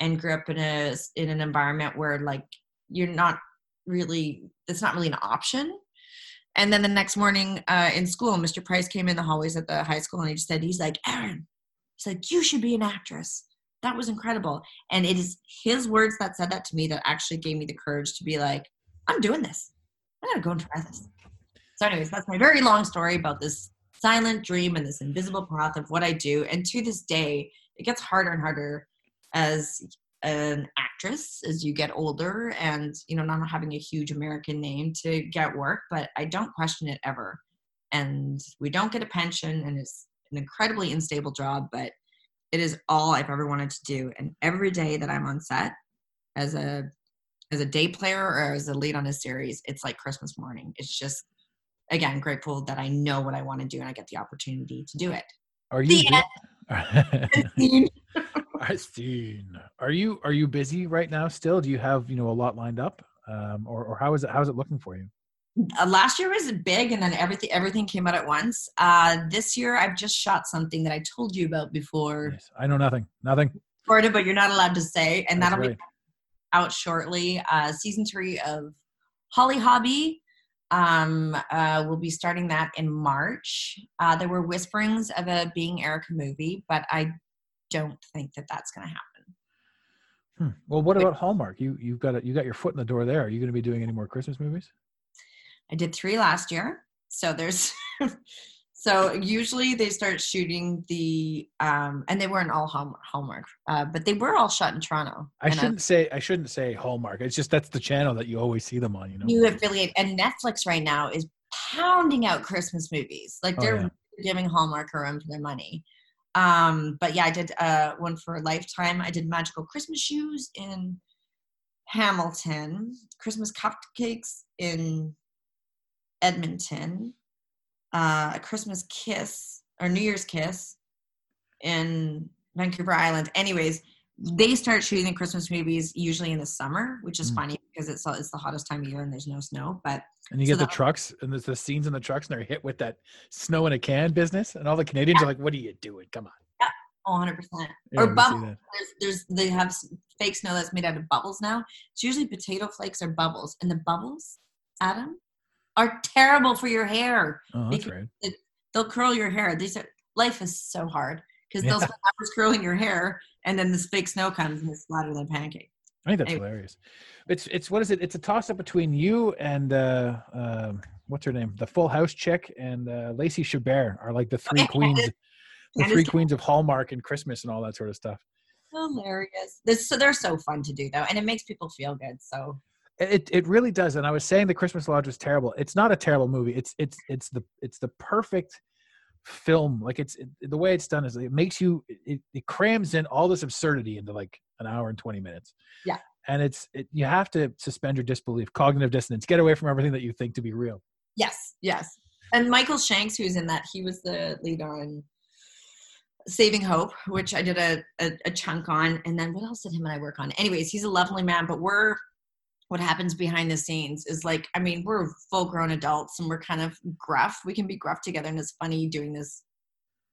and grew up in a in an environment where like you're not really that's not really an option. And then the next morning uh, in school mr price came in the hallways at the high school and he just said he's like erin he's like you should be an actress that was incredible. And it is his words that said that to me that actually gave me the courage to be like i'm doing this. I'm gonna go and try this. So anyways that's my very long story about this silent dream and this invisible path of what i do. And to this day it gets harder and harder as an actress as you get older and you know not having a huge american name to get work but i don't question it ever. And we don't get a pension and it's an incredibly unstable job but it is all I've ever wanted to do. And every day that I'm on set as a as a day player or as a lead on a series, it's like Christmas morning. It's just again grateful that I know what I want to do and I get the opportunity to do it. Are you? The do- I seen. Are you are you busy right now still? Do you have, you know, a lot lined up? Um, or, or how is it how's it looking for you? Uh, last year was big, and then everything everything came out at once. Uh, this year, I've just shot something that I told you about before, Yes. I know nothing. Nothing. Florida, but you're not allowed to say, and That's that'll be out shortly. Uh, season three of Holly Hobbie. Um, uh, we'll be starting that in March. Uh, there were whisperings of a Being Erica movie, but I don't think that that's going to happen. Hmm. Well, what about Hallmark? You you've got a, you got your foot in the door there. Are you going to be doing any more Christmas movies? I did three last year. So there's so usually they start shooting the um and they weren't all Hallmark, Hallmark uh, but they were all shot in Toronto. I uh, shouldn't say I shouldn't say Hallmark. It's just that's the channel that you always see them on. You know. new affiliate and Netflix right now is pounding out Christmas movies. Like Oh, they're yeah. giving Hallmark a run for their money. Um, but yeah, I did uh one for Lifetime. I did Magical Christmas Shoes in Hamilton, Christmas cupcakes in Edmonton, uh, a Christmas kiss or New Year's kiss in Vancouver Island. Anyways, they start shooting Christmas movies usually in the summer, which is Mm. funny because it's it's the hottest time of year and there's no snow. But And you So get the that- trucks, and there's the scenes in the trucks, and they're hit with that snow in a can business, and all the Canadians are like, "What are you doing? Come on!" Yeah. 100 percent Yeah, or bubbles. There's, there's they have fake snow that's made out of bubbles now. It's usually potato flakes or bubbles, and the bubbles, Adam, are terrible for your hair. Oh, that's Because- right. They'll curl your hair. These are life is so hard because Yeah. they'll spend hours curling your hair, and then this fake snow comes and it's flatter than a pancake. I think that's Anyway. hilarious. It's it's what is it? It's a toss up between you and uh, um what's her name? The Full House chick and uh, Lacey Chabert are like the three queens, the three queens of Hallmark and Christmas and all that sort of stuff. Hilarious. This, so they're so fun to do though, and it makes people feel good. So It it really does. And I was saying the Christmas Lodge was terrible. It's not a terrible movie. It's it's it's the it's the perfect film. Like it's it, the way it's done is it makes you it, it crams in all this absurdity into like an hour and 20 minutes. Yeah. And it's it, you have to suspend your disbelief, cognitive dissonance, get away from everything that you think to be real. Yes, yes. And Michael Shanks, who's in that, he was the lead on Saving Hope, which I did a, a, a chunk on. And then what else did him and I work on? Anyways, he's a lovely man, but we're what happens behind the scenes is like, I mean, we're full grown adults and we're kind of gruff. We can be gruff together, and it's funny doing this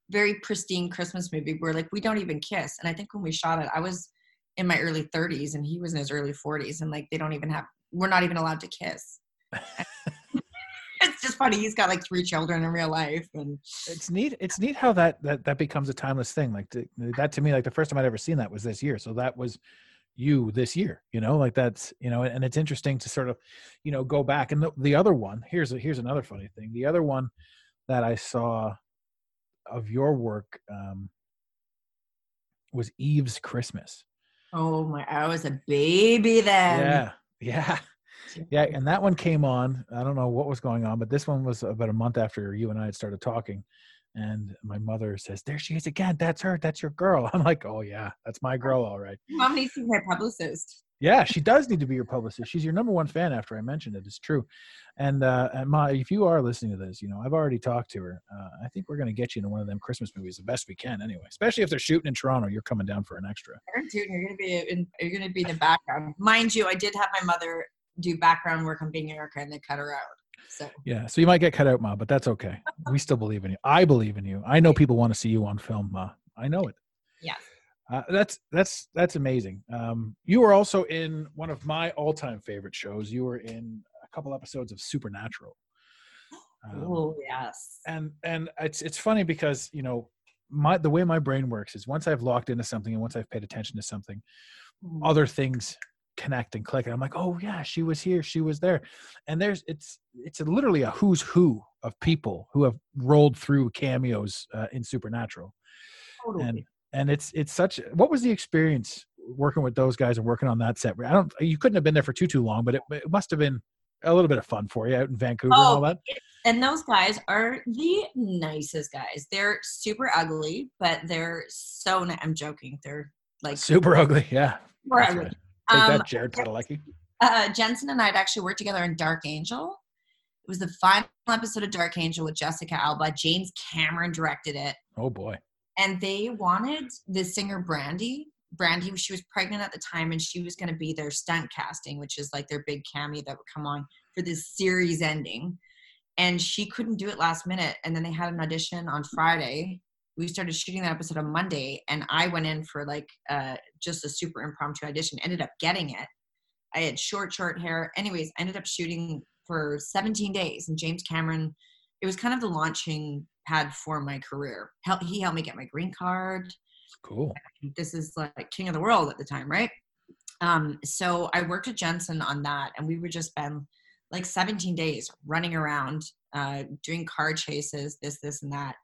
very pristine Christmas movie where like we don't even kiss. And I think when we shot it, I was in my early 30s and he was in his early 40s, and like they don't even have, we're not even allowed to kiss. it's just funny. He's got like three children in real life, and It's neat. It's neat how that that that becomes a timeless thing. Like to, that to me, like the first time I'd ever seen that was this year. So that was you this year. You know, like that's you know, and it's interesting to sort of, you know, go back. And the, the other one here's a, here's another funny thing. The other one that I saw of your work um, was Eve's Christmas. oh my, I was a baby then. yeah, yeah. Yeah, and that one came on. I don't know what was going on, but this one was about a month after you and I had started talking. And my mother says, There she is again. That's her. That's your girl. I'm like, Oh, yeah, that's my girl. All right. Mom needs to be my publicist. Yeah, she does need to be your publicist. She's your number one fan after I mentioned it. It's true. And, uh, and Ma, if you are listening to this, you know, I've already talked to her. Uh, I think we're going to get you into one of them Christmas movies the best we can anyway, especially if they're shooting in Toronto. You're coming down for an extra. Dude, you're gonna be in, you're gonna be in the background. Mind you, I did have my mother do background work on being Erica, and they cut her out. So Yeah, so you might get cut out, Ma, but that's okay. We still believe in you. I believe in you. I know people want to see you on film, Ma. I know it. Yeah. Uh, that's that's that's amazing. Um, you were also in one of my all-time favorite shows. You were in a couple episodes of Supernatural. Um, oh yes. and and it's it's funny because you know my the way my brain works is once I've locked into something and once I've paid attention to something, Mm. other things connect and click and i'm like oh yeah she was here she was there and there's it's it's literally a who's who of people who have rolled through cameos uh, in supernatural Totally. and and it's it's such what was the experience working with those guys and working on that set i don't you couldn't have been there for too too long but it, it must have been a little bit of fun for you out in vancouver and all Oh, that and those guys are the nicest guys. They're super ugly, but they're so. Ni- I'm joking. They're like super ugly yeah super ugly. right. Um, that jared padalecki uh, Jensen and I had actually worked together in Dark Angel. It was the final episode of Dark Angel with Jessica Alba. James Cameron directed it, oh boy and they wanted the singer Brandy Brandy, she was pregnant at the time, and she was going to be their stunt casting, which is like their big cameo that would come on for this series ending. And she couldn't do it last minute, and then they had an audition on Friday. We started shooting that episode on Monday, and I went in for like uh, just a super impromptu audition. Ended up getting it. I had short, short hair. Anyways, I ended up shooting for 17 days, and James Cameron. It was kind of the launching pad for my career. Help, he helped me get my green card Cool. this is like king of the world at the time, right? Um, so I worked with Jensen on that, and we would just spend like 17 days running around, uh, doing car chases, this, this, and that.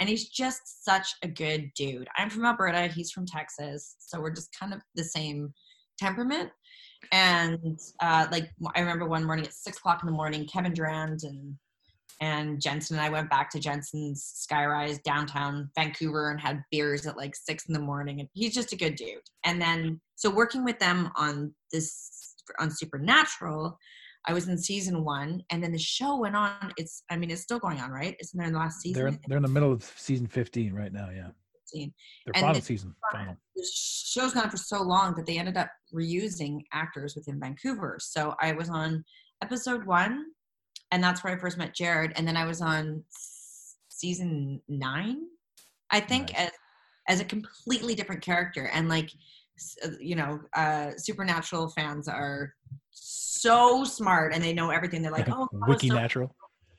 And he's just such a good dude. I'm from Alberta, he's from Texas, so we're just kind of the same temperament. And uh, like I remember one morning at six o'clock in the morning, Kevin Durand and and Jensen and I went back to Jensen's Skyrise downtown Vancouver and had beers at like six in the morning. And he's just a good dude. And then, so working with them on this, on Supernatural, I was in season one and then the show went on. It's, I mean, it's still going on, right? Isn't there in the last season? They're in, they're in the middle of season 15 right now. Yeah. 15. Their And final season. Final. the show's gone for so long that they ended up reusing actors within Vancouver. So I was on episode one, and that's where I first met Jared. And then I was on season nine, I think, Nice. as as a completely different character. And like, uh, you know, uh, Supernatural fans are so smart and they know everything. They're like, oh, Wiki so natural.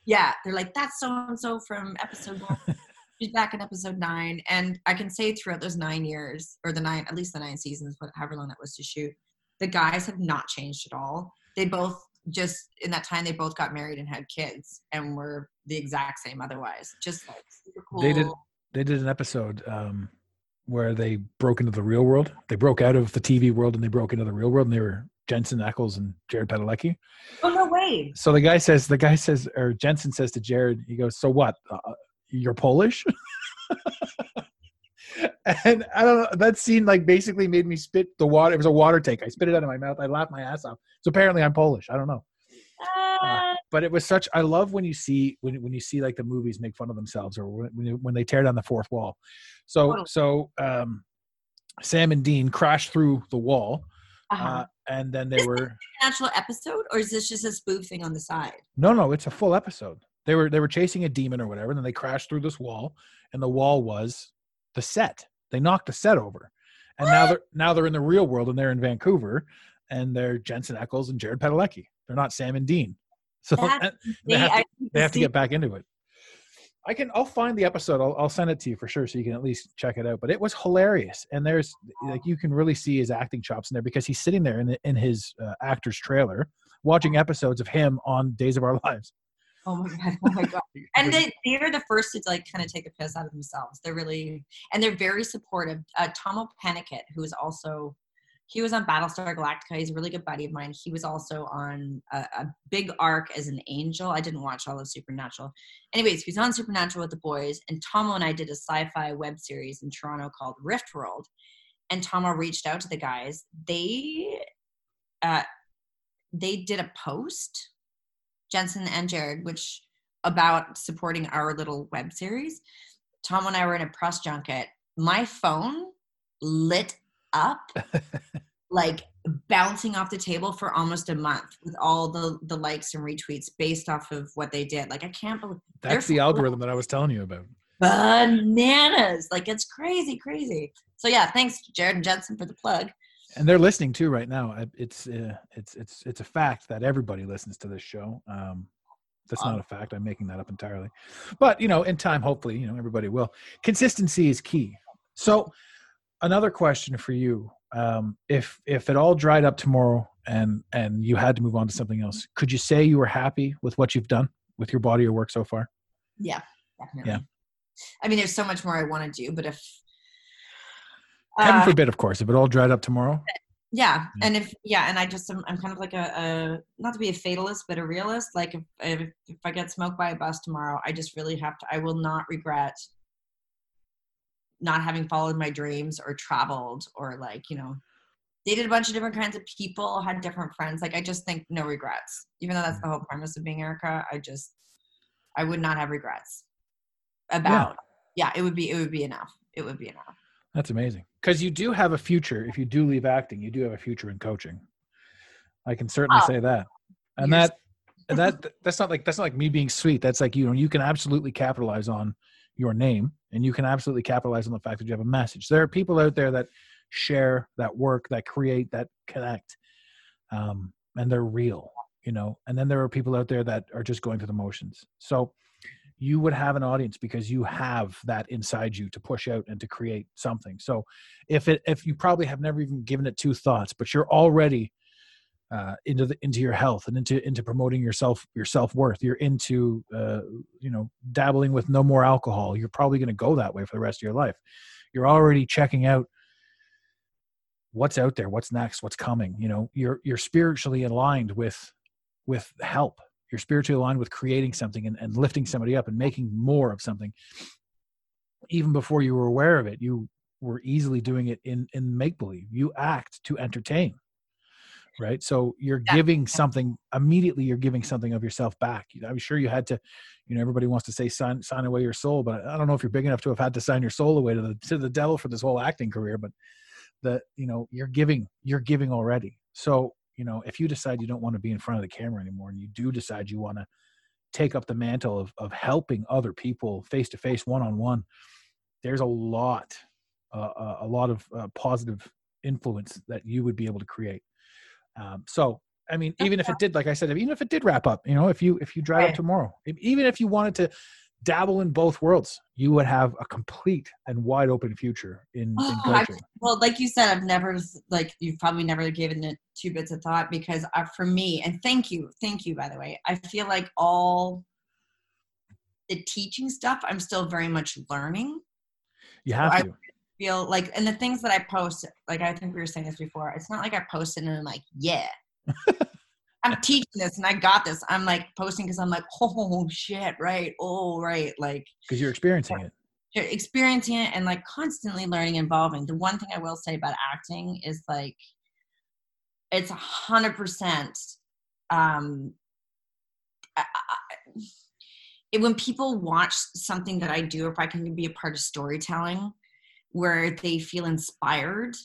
yeah, they're like, that's so and so from episode one. She's back in episode nine. And I can say throughout those nine years, or the nine, at least the nine seasons, however long that was to shoot, the guys have not changed at all. They both just, in that time, they both got married and had kids and were the exact same otherwise. Just like super cool. They did they did an episode um, where they broke into the real world. They broke out of the TV world and they broke into the real world, and they were Jensen Ackles and Jared Padalecki. Oh, no way. So the guy says, the guy says, or Jensen says to Jared, he goes, "So what? Uh, you're Polish?" and I don't know. That scene like basically made me spit the water. It was a water take. I spit it out of my mouth. I laughed my ass off. So apparently I'm Polish. I don't know. Uh, but it was such i love when you see when, when you see like the movies make fun of themselves or when, when, they tear down the fourth wall so so um sam and dean crash through the wall uh-huh. uh, and then they were Natural episode, or is this just a spoof thing on the side? no no it's a full episode. They were they were chasing a demon or whatever and then they crashed through this wall and the wall was the set. They knocked the set over. And now they're now they're in the real world and they're in vancouver and they're jensen ackles and jared padalecki. They're not sam and dean. So they have to- they have to get back into it. I can. I'll find the episode. I'll, I'll send it to you for sure, so you can at least check it out. But it was hilarious, and there's like you can really see his acting chops in there because he's sitting there in the, in his uh, actor's trailer, watching episodes of him on Days of Our Lives. Oh my god! Oh my god! and they they're the first to like kind of take a piss out of themselves. They're really and they're very supportive. Uh, Tomo Pennicott, who is also he was on Battlestar Galactica. He's a really good buddy of mine. He was also on a, a big arc as an angel. I didn't watch all of Supernatural. Anyways, he's on Supernatural with the boys, and Tomo and I did a sci-fi web series in Toronto called Riftworld. And Tahmoh reached out to the guys. They uh, they did a post Jensen and Jared, which about supporting our little web series. Tom and I were in a press junket. My phone lit up like bouncing off the table for almost a month with all the the likes and retweets based off of what they did. Like I can't believe That's the algorithm that I was telling you about. bananas. Like it's crazy, crazy. So yeah, thanks Jared and Jensen for the plug. And they're listening too right now. It's uh, it's it's it's a fact that everybody listens to this show. Um, that's not a fact. I'm making that up entirely. But you know, in time, hopefully, you know, everybody will. Consistency is key. So, another question for you: um, If if it all dried up tomorrow and and you had to move on to something else, could you say you were happy with what you've done with your body or work so far? Yeah, definitely. Yeah. I mean, there's so much more I want to do, but if Heaven uh, forbid, of course, if it all dried up tomorrow. yeah Yeah. and if yeah and i just I'm, I'm kind of like a, a not to be a fatalist but a realist like if, if if i get smoked by a bus tomorrow i just really have to i will not regret not having followed my dreams or traveled or like you know dated a bunch of different kinds of people had different friends. Like i just think no regrets. Even though that's the whole premise of being erica i just i would not have regrets about yeah, it would be it would be enough. It would be enough. That's amazing. because you do have a future. If you do leave acting you do have a future in coaching. I can certainly Oh. say that. And that and that that's not like that's not like me being sweet. That's like you know you can absolutely capitalize on your name and you can absolutely capitalize on the fact that you have a message. There are people out there that share that work that create that connect um, and they're real you know? And then there are people out there that are just going through the motions. So you would have an audience because you have that inside you to push out and to create something. So if it if you probably have never even given it two thoughts but you're already uh, into the into your health and into into promoting yourself your self-worth. You're into uh, you know dabbling with no more alcohol. You're probably going to go that way for the rest of your life. You're already checking out what's out there what's next what's coming you know? You're you're spiritually aligned with with help. You're spiritually aligned with creating something and, and lifting somebody up and making more of something. Even before you were aware of it you were easily doing it in in make believe you act to entertain right? So you're Yeah. giving something immediately you're giving something of yourself back. I'm sure you had to you know everybody wants to say sign sign away your soul but i don't know if you're big enough to have had to sign your soul away to the to the devil for this whole acting career but that you know you're giving you're giving already. So you know if you decide you don't want to be in front of the camera anymore and you do decide you want to take up the mantle of of helping other people face to face one on one there's a lot uh, uh, a lot of uh, positive influence that you would be able to create um, so i mean even if it did like i said even if it did wrap up you know if you if you drive up tomorrow even if you wanted to dabble in both worlds you would have a complete and wide open future in, in Oh, I- coaching Well, like you said, I've never like you've probably never given it two bits of thought because uh, for me, and thank you, thank you by the way. I feel like all the teaching stuff I'm still very much learning. you have I- to Feel like, and the things that I post, like I think we were saying this before. It's not like I posted and I'm like, yeah, I'm teaching this and I got this. I'm like posting because I'm like, oh shit, right, oh right, like because you're experiencing it you're experiencing it and like constantly learning and evolving the one thing i will say about acting is like it's a hundred percent um I, I, it, when people watch something that i do if i can be a part of storytelling where they feel inspired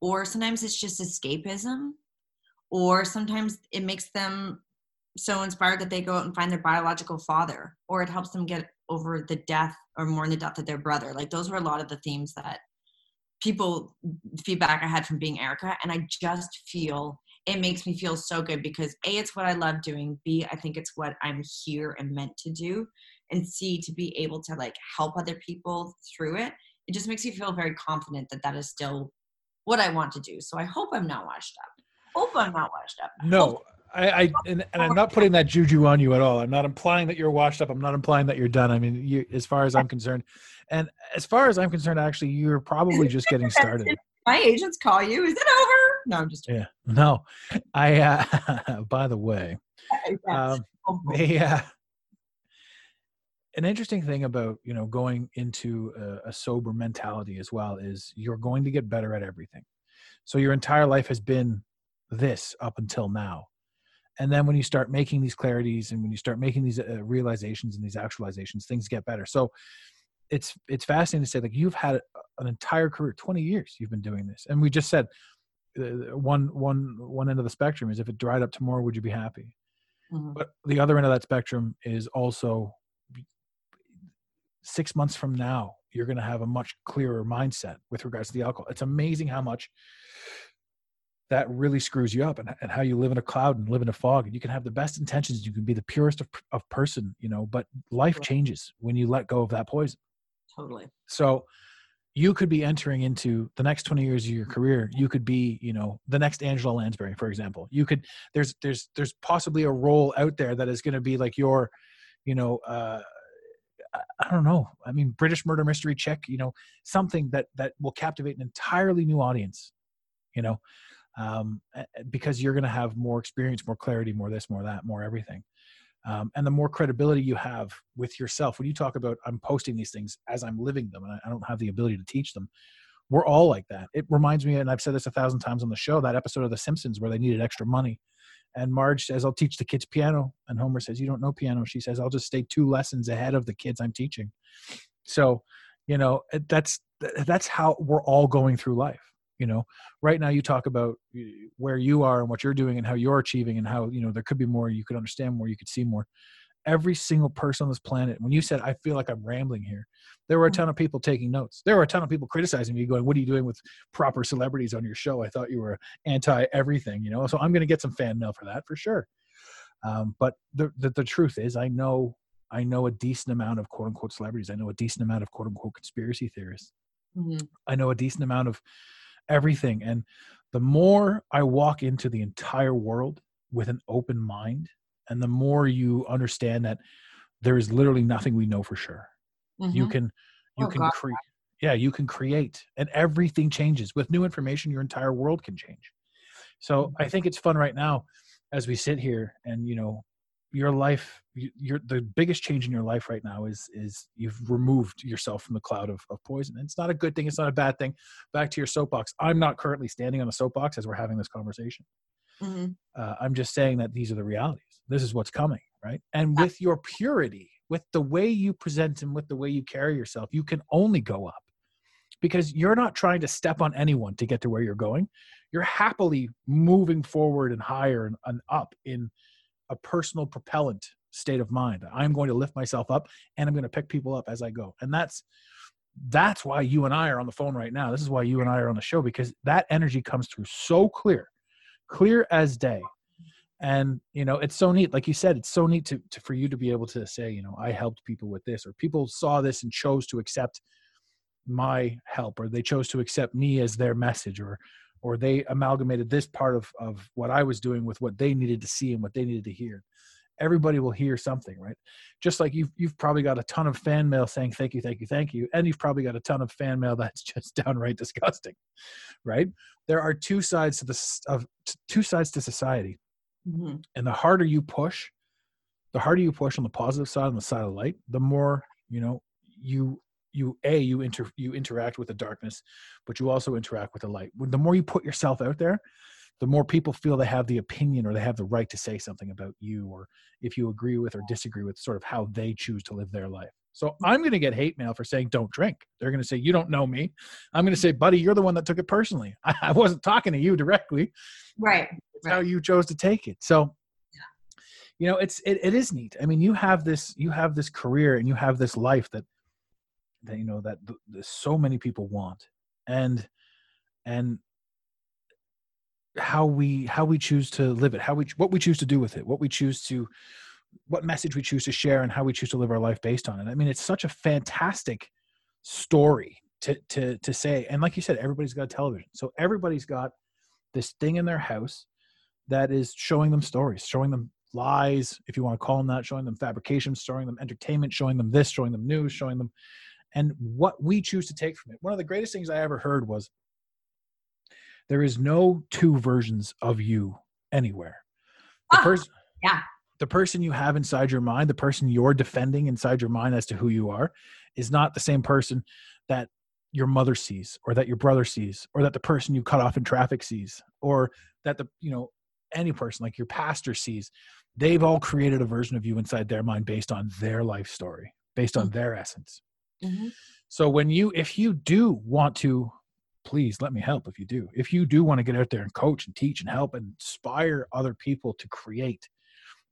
or sometimes it's just escapism or sometimes it makes them so inspired that they go out and find their biological father or it helps them get over the death or mourn the death of their brother. Like those were a lot of the themes that people feedback i had from being erica and i just feel it makes me feel so good because a it's what i love doing b i think it's what i'm here and meant to do and c to be able to like help other people through it it just makes me feel very confident that that is still what i want to do so i hope i'm not washed up hope i'm not washed up No, I, I and, and I'm not putting that juju on you at all. I'm not implying that you're washed up. I'm not implying that you're done. I mean, you, as far as I'm concerned, and as far as I'm concerned, actually, you're probably just getting started. my agents call you is it over no i'm just Yeah. No, I. Uh, by the way, um, the uh, an interesting thing about you know going into a, a sober mentality as well is you're going to get better at everything. So your entire life has been this up until now, and then when you start making these clarities and when you start making these uh, realizations and these actualizations, things get better. So it's it's fascinating to say like you've had an entire career, 20 years you've been doing this, and we just said uh, one one one end of the spectrum is if it dried up tomorrow, would you be happy? Mhm. but the other end of that spectrum is also six months from now you're going to have a much clearer mindset with regards to the alcohol. It's amazing how much that really screws you up and, and how you live in a cloud and live in a fog and you can have the best intentions you can be the purest of, of person you know but life Right. changes when you let go of that poison. Totally. So you could be entering into the next 20 years of your career you could be you know the next angela lansbury for example. You could there's there's there's possibly a role out there that is going to be like your you know uh I- don't know. I mean, British murder mystery chick. You know, something that that will captivate an entirely new audience. You know, um, because you're going to have more experience, more clarity, more this, more that, more everything. Um, and the more credibility you have with yourself, when you talk about I'm posting these things as I'm living them, and I, I don't have the ability to teach them. We're all like that. It reminds me, and I've said this a thousand times on the show, that episode of The Simpsons where they needed extra money. And Marge says, I'll teach the kids piano. And Homer says, You don't know piano. She says, I'll just stay two lessons ahead of the kids I'm teaching. So, you know, eh, that's that's how we're all going through life you know right now you talk about where you are and what you're doing and how you're achieving and how you know there could be more you could understand more you could see more every single person on this planet when you said i feel like i'm rambling here there were a ton of people taking notes. There were a ton of people criticizing me going what are you doing with proper celebrities on your show? I thought you were anti everything you know? So i'm going to get some fan mail for that for sure. Um, but the, the the truth is i know i know a decent amount of quote unquote celebrities. I know a decent amount of quote unquote conspiracy theorists. Mhm. I know a decent amount of everything. And the more I walk into the entire world with an open mind, and the more you understand that there is literally nothing we know for sure. You Mhm. can you Oh, can create yeah, you can create and everything changes. With new information, your entire world can change. So I think it's fun right now as we sit here and you know your life you- your the biggest change in your life right now is is you've removed yourself from the cloud of, of poison it's not a good thing it's not a bad thing back to your soapbox i'm not currently standing on a soapbox as we're having this conversation Mhm. uh, i'm just saying that these are the realities this is what's coming right? And with your purity with the way you present and with the way you carry yourself you can only go up. Because you're not trying to step on anyone to get to where you're going. You're happily moving forward and higher and, and up in a personal propellant state of mind. I'm going to lift myself up and i'm going to pick people up as i go. And that's that's why you and i are on the phone right now. This is why you and i are on the show because that energy comes through so clear clear as day and you know it's so neat like you said it's so neat to, to for you to be able to say you know i helped people with this or people saw this and chose to accept my help or they chose to accept me as their message or or they amalgamated this part of of what i was doing with what they needed to see and what they needed to hear. Everybody will hear something right? Just like you've you've probably got a ton of fan mail saying thank you thank you thank you and you've probably got a ton of fan mail that's just downright disgusting right? There are two sides to this of two sides to society Mhm. and the harder you push the harder you push on the positive side on the side of light the more you know you you a you inter you interact with the darkness but you also interact with the light. The more you put yourself out there the more people feel they have the opinion or they have the right to say something about you or if you agree with or disagree with sort of how they choose to live their life. So i'm going to get hate mail for saying don't drink. They're going to say you don't know me. I'm going to say buddy you're the one that took it personally. I wasn't talking to you directly. Right. It's how you chose to take it. So you know it's it, it is neat. I mean you have this you have this career and you have this life that that you know that th- th- so many people want. And and how we how we choose to live it how we what we choose to do with it what we choose to what message we choose to share and how we choose to live our life based on it. I mean it's such a fantastic story to to to say. And like you said everybody's got a television. So everybody's got this thing in their house that is showing them stories showing them lies if you want to call them that showing them fabrications showing them entertainment showing them this showing them news showing them and what we choose to take from it one of the greatest things i ever heard was there is no two versions of you anywhere the Ah, person yeah. the person you have inside your mind the person you're defending inside your mind as to who you are is not the same person that your mother sees or that your brother sees or that the person you cut off in traffic sees or that the you know any person like your pastor sees they've all created a version of you inside their mind based on their life story based on their essence Mhm. so when you if you do want to please let me help if you do if you do want to get out there and coach and teach and help and inspire other people to create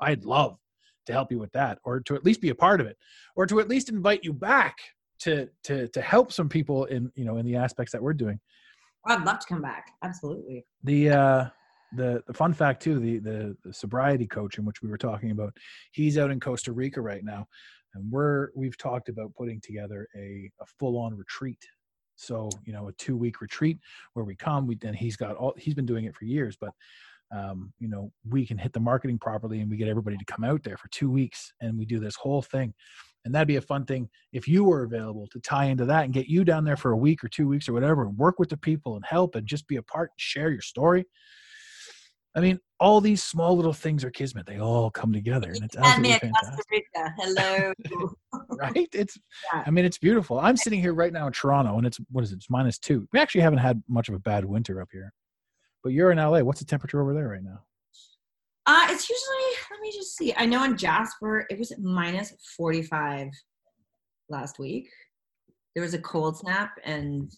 i'd love to help you with that or to at least be a part of it or to at least invite you back to to to help some people in you know in the aspects that we're doing I'd love to come back. Absolutely. the uh the the fun fact too the, the the sobriety coach in which we were talking about he's out in costa rica right now. And we're we've talked about putting together a, a full-on retreat. So you know a two week retreat where we come we and he's got all he's been doing it for years but um, you know we can hit the marketing properly and we get everybody to come out there for two weeks and we do this whole thing. And that'd be a fun thing if you were available to tie into that and get you down there for a week or two weeks or whatever and work with the people and help and just be a part and share your story i mean all these small little things are kismet they all come together and it's absolutely Costa fantastic Rica. Hello. right it's Yeah. i mean it's beautiful i'm sitting here right now in toronto and it's what is it it's minus two we actually haven't had much of a bad winter up here but you're in la what's the temperature over there right now Uh, it's usually, let me just see. I know in Jasper, it was minus 45 last week. there was a cold snap and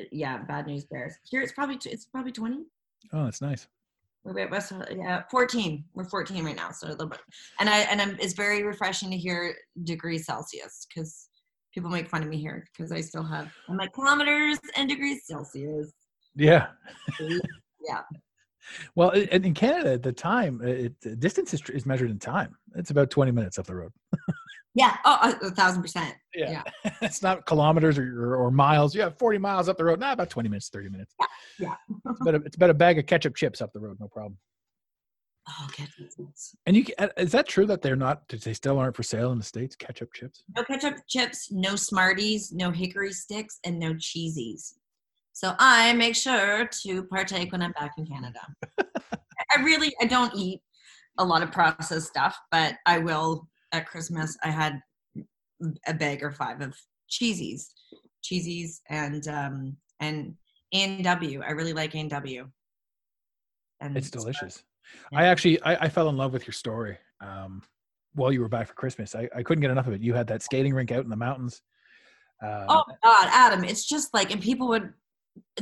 uh, yeah, bad news bears. Here it's probably it's probably 20. Oh, that's nice. We're at yeah, 14. We're 14 right now, so a little bit. And I and I'm, it's very refreshing to hear degrees Celsius because people make fun of me here because I still have I'm like kilometers and degrees Celsius. Yeah. Yeah. Well, in in Canada, the time, it, the distance is, is measured in time. It's about 20 minutes up the road. Yeah. Oh, a, a thousand percent. Yeah. it's not kilometers or, or, or miles. You have 40 miles up the road. Nah, about 20 minutes, 30 minutes. Yeah. yeah. it's, about a, it's about a bag of ketchup chips up the road. No problem. Oh, ketchup chips. And you uh, is that true that they're not, they still aren't for sale in the States? Ketchup chips? No ketchup chips, no Smarties, no hickory sticks, and no cheesies. So I make sure to partake when I'm back in Canada. I really I don't eat a lot of processed stuff, but I will at Christmas. I had a bag or five of cheesies, cheesies, and um and A&W. I really like A&W. And It's delicious. I actually, I, I fell in love with your story um, while you were back for Christmas. I, I couldn't get enough of it. You had that skating rink out in the mountains. Uh, Oh God, Adam, it's just like, and people would,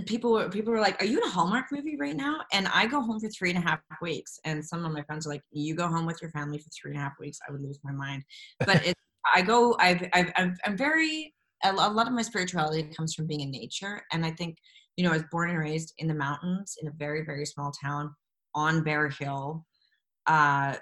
people were, people were like, "Are you in a Hallmark movie right now?" And I go home for three and a half weeks, and some of my friends are like, "You go home with your family for three and a half weeks." I would lose my mind. But it, I go, I've, I've, I'm, I'm very. A a lot of my spirituality comes from being in nature, and I think, you know, I was born and raised in the mountains in a very, very small town on Bear Hill. Uh,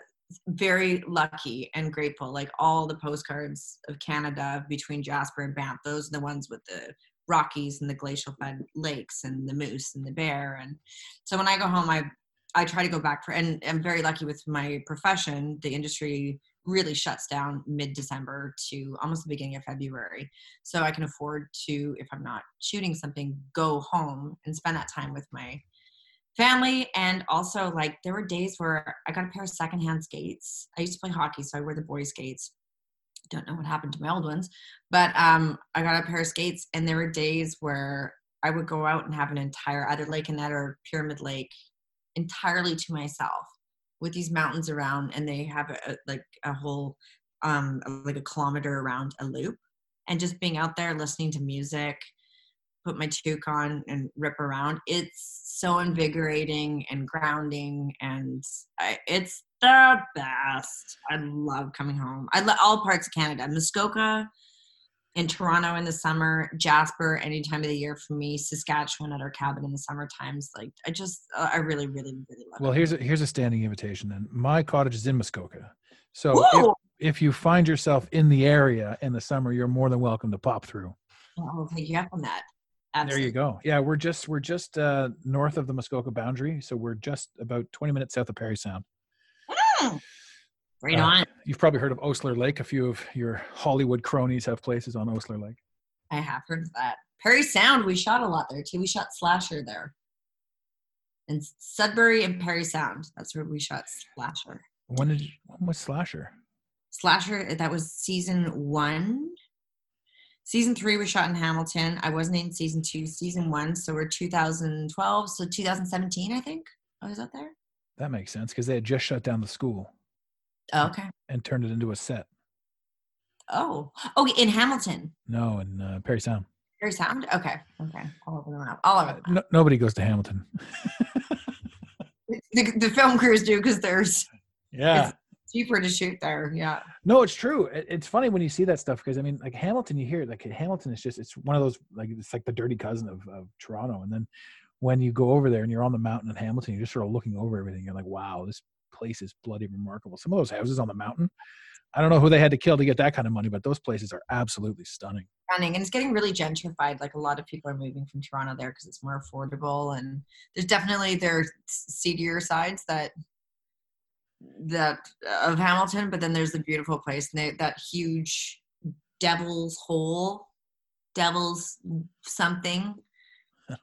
very lucky and grateful. Like all the postcards of Canada between Jasper and Banff, those are the ones with the Rockies and the glacial fed lakes and the moose and the bear. And so when I go home, I I try to go back for, and I'm very lucky with my profession. The industry really shuts down mid December to almost the beginning of February. So I can afford to, if I'm not shooting something, go home and spend that time with my family and also like there were days where i got a pair of secondhand skates i used to play hockey so i wear the boys skates don't know what happened to my old ones but um i got a pair of skates and there were days where i would go out and have an entire Edith lake that or pyramid lake entirely to myself with these mountains around and they have a- like a whole um like a kilometer around a loop and just being out there listening to music put my toque on and rip around. It's so invigorating and grounding, and I, it's the best. I love coming home. I love all parts of Canada. Muskoka in Toronto in the summer, Jasper any time of the year for me, Saskatchewan at our cabin in the summer times. Like I just, uh, I really, really, really love well, it. here's a, here's a standing invitation then. My cottage is in Muskoka. So if, if you find yourself in the area in the summer, you're more than welcome to pop through. I'll take you up on that. There you go. Yeah, we're just we're just uh, north of the Muskoka boundary, so we're just about 20 minutes south of Parry Sound. Right Uh, on. You've probably heard of Oastler Lake. A few of your Hollywood cronies have places on Oastler Lake. I have heard of that. Parry Sound, we shot a lot there too. We shot Slasher there. And Sudbury and Parry Sound. That's where we shot Slasher. When did you, when was Slasher? Slasher, that was season one. Season three was shot in Hamilton. I wasn't in season two, season one. So we're 2012. So 2017, I think. I was out there. That makes sense because they had just shut down the school Oh, okay. and turned it into a set. Oh, oh, in Hamilton. No, in uh, Parry Sound. Parry Sound. Okay. Okay. I'll open them up. All of Uh, no, nobody goes to Hamilton. The, the film crews do because there's yeah. cheaper to shoot there. Yeah. No, it's true. It, it's funny when you see that stuff because I mean, like Hamilton, you hear it, like Hamilton is just it's one of those like it's like the dirty cousin of, of Toronto. And then when you go over there and you're on the mountain in Hamilton, you're just sort of looking over everything. You're like, wow, this place is bloody remarkable. Some of those houses on the mountain, I don't know who they had to kill to get that kind of money, but those places are absolutely stunning. Stunning, and it's getting really gentrified like a lot of people are moving from toronto there because it's more affordable and there's definitely their seedier sides that that of hamilton but then there's the beautiful place and they, that huge devil's hole devil's something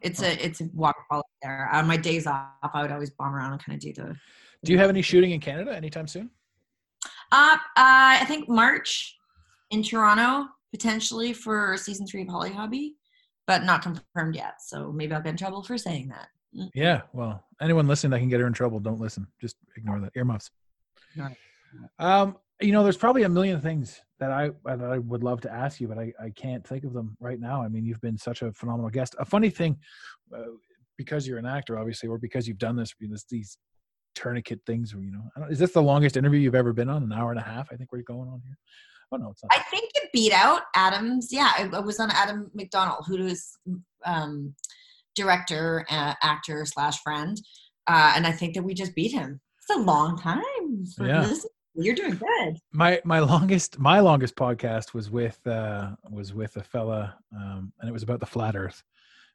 it's a it's a waterfall there on my days off i would always bomb around and kind of do the Do you have any shooting in Canada anytime soon? uh, uh i think march in toronto potentially for season three of Holly Hobbie but not confirmed yet so maybe i'll get in trouble for saying that Yeah. Well, anyone listening that can get her in trouble, don't listen. Just ignore that. Earmuffs. Right. Um, you know, there's probably a million things that I that I would love to ask you, but I, I can't think of them right now. I mean, you've been such a phenomenal guest. A funny thing, uh, because you're an actor, obviously, or because you've done this, this these tourniquet things, or you know, I don't, is this the longest interview you've ever been on? An hour and a half, I think we're going on here. Oh no, it's not. I think it beat out Adam's. Yeah, it was on Adam McDonald, who is um, director, uh, actor slash friend, uh, and I think that we just beat him. It's a long time. For Yeah. this. You're doing good. my my longest my longest podcast was with uh was with a fella um and it was about the flat earth.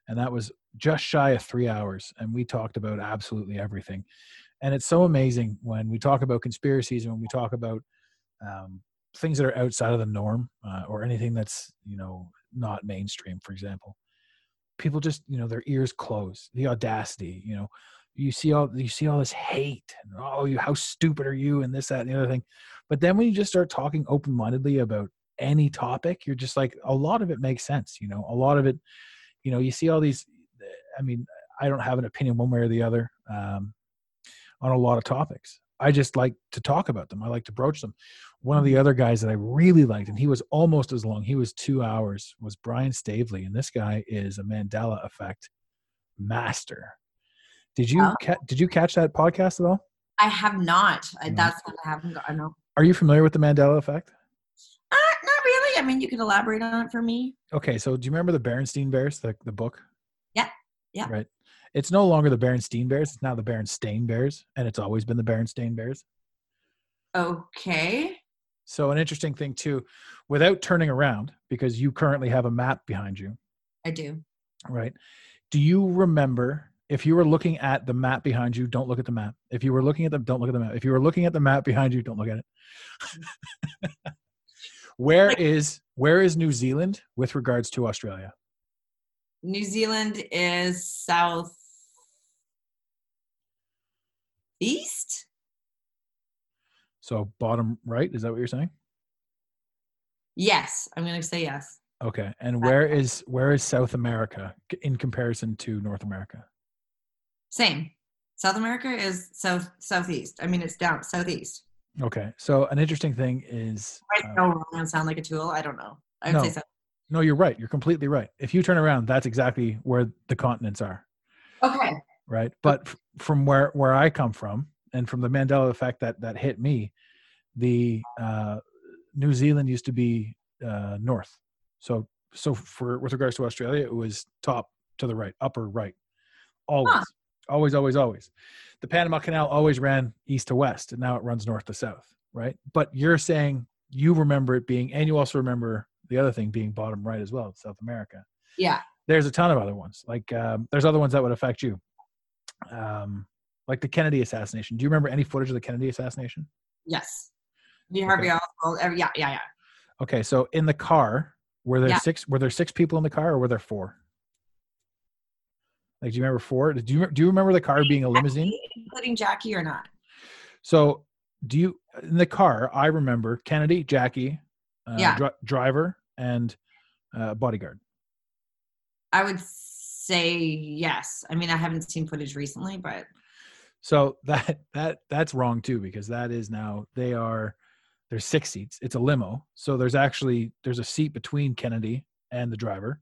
And that was just shy of three hours and we talked about absolutely everything. And it's so amazing when we talk about conspiracies and when we talk about um things that are outside of the norm uh, or anything that's you know not mainstream for example. People just you know their ears close. The audacity you know you see all you see all this hate and oh you how stupid are you and this that and the other thing. But then when you just start talking open-mindedly about any topic you're just like a lot of it makes sense you know? A lot of it you know you see all these i mean i don't have an opinion one way or the other um, on a lot of topics. I just like to talk about them. I like to broach them. One of the other guys that i really liked and he was almost as long he was two hours was brian stavely and this guy is a mandela effect master did you Oh. ca- did you catch that podcast at all I have not. No. that's what I haven't got. Know. are you familiar with the mandela effect Uh, not really. I mean, you could elaborate on it for me. Okay, so do you remember the Berenstein Bears, the the book? Yeah, yeah. Right. It's no longer the Berenstein Bears. It's now the Berenstain Bears, and it's always been the Berenstain Bears. Okay. So an interesting thing too, without turning around, because you currently have a map behind you, I do. right? Do you remember if you were looking at the map behind you? Don't look at the map. If you were looking at the, don't look at the map. If you were looking at the map behind you, don't look at it. where is where is New Zealand with regards to Australia? New Zealand is south east. So bottom right, is that what you're saying? Yes, I'm gonna say yes. Okay. And where is where is South America in comparison to North America? Same. South America is south southeast. I mean, it's down southeast. Okay. So an interesting thing is Right? uh, No, wrong and sound like a tool. I don't know. I would No. say so. no, you're right. You're completely right. If you turn around, that's exactly where the continents are, Okay. right? But f- from where where I come from and from the Mandela effect that that hit me, the uh, New Zealand used to be uh, north. So so for with regards to Australia, it was top to the right, upper right, always, always, always, always. The Panama Canal always ran east to west, and now it runs north to south, right? But you're saying you remember it being, and you also remember the other thing being bottom right as well, South America. Yeah. There's a ton of other ones. Like um, there's other ones that would affect you, um, like the Kennedy assassination. Do you remember any footage of the Kennedy assassination? Yes. Lee Harvey Okay. Oswald. Yeah, yeah, yeah. Okay, so in the car, were there Yeah. six? Were there six people in the car, or were there four? Like, do you remember four? Do you do you remember the car being a limousine? Including Jackie or not? So, do you in the car? I remember Kennedy, Jackie, uh, Yeah. dri- driver, and uh, bodyguard. I would say yes. I mean, I haven't seen footage recently, but So that that that's wrong too because that is now they are there's six seats. It's a limo, so there's actually there's a seat between Kennedy and the driver.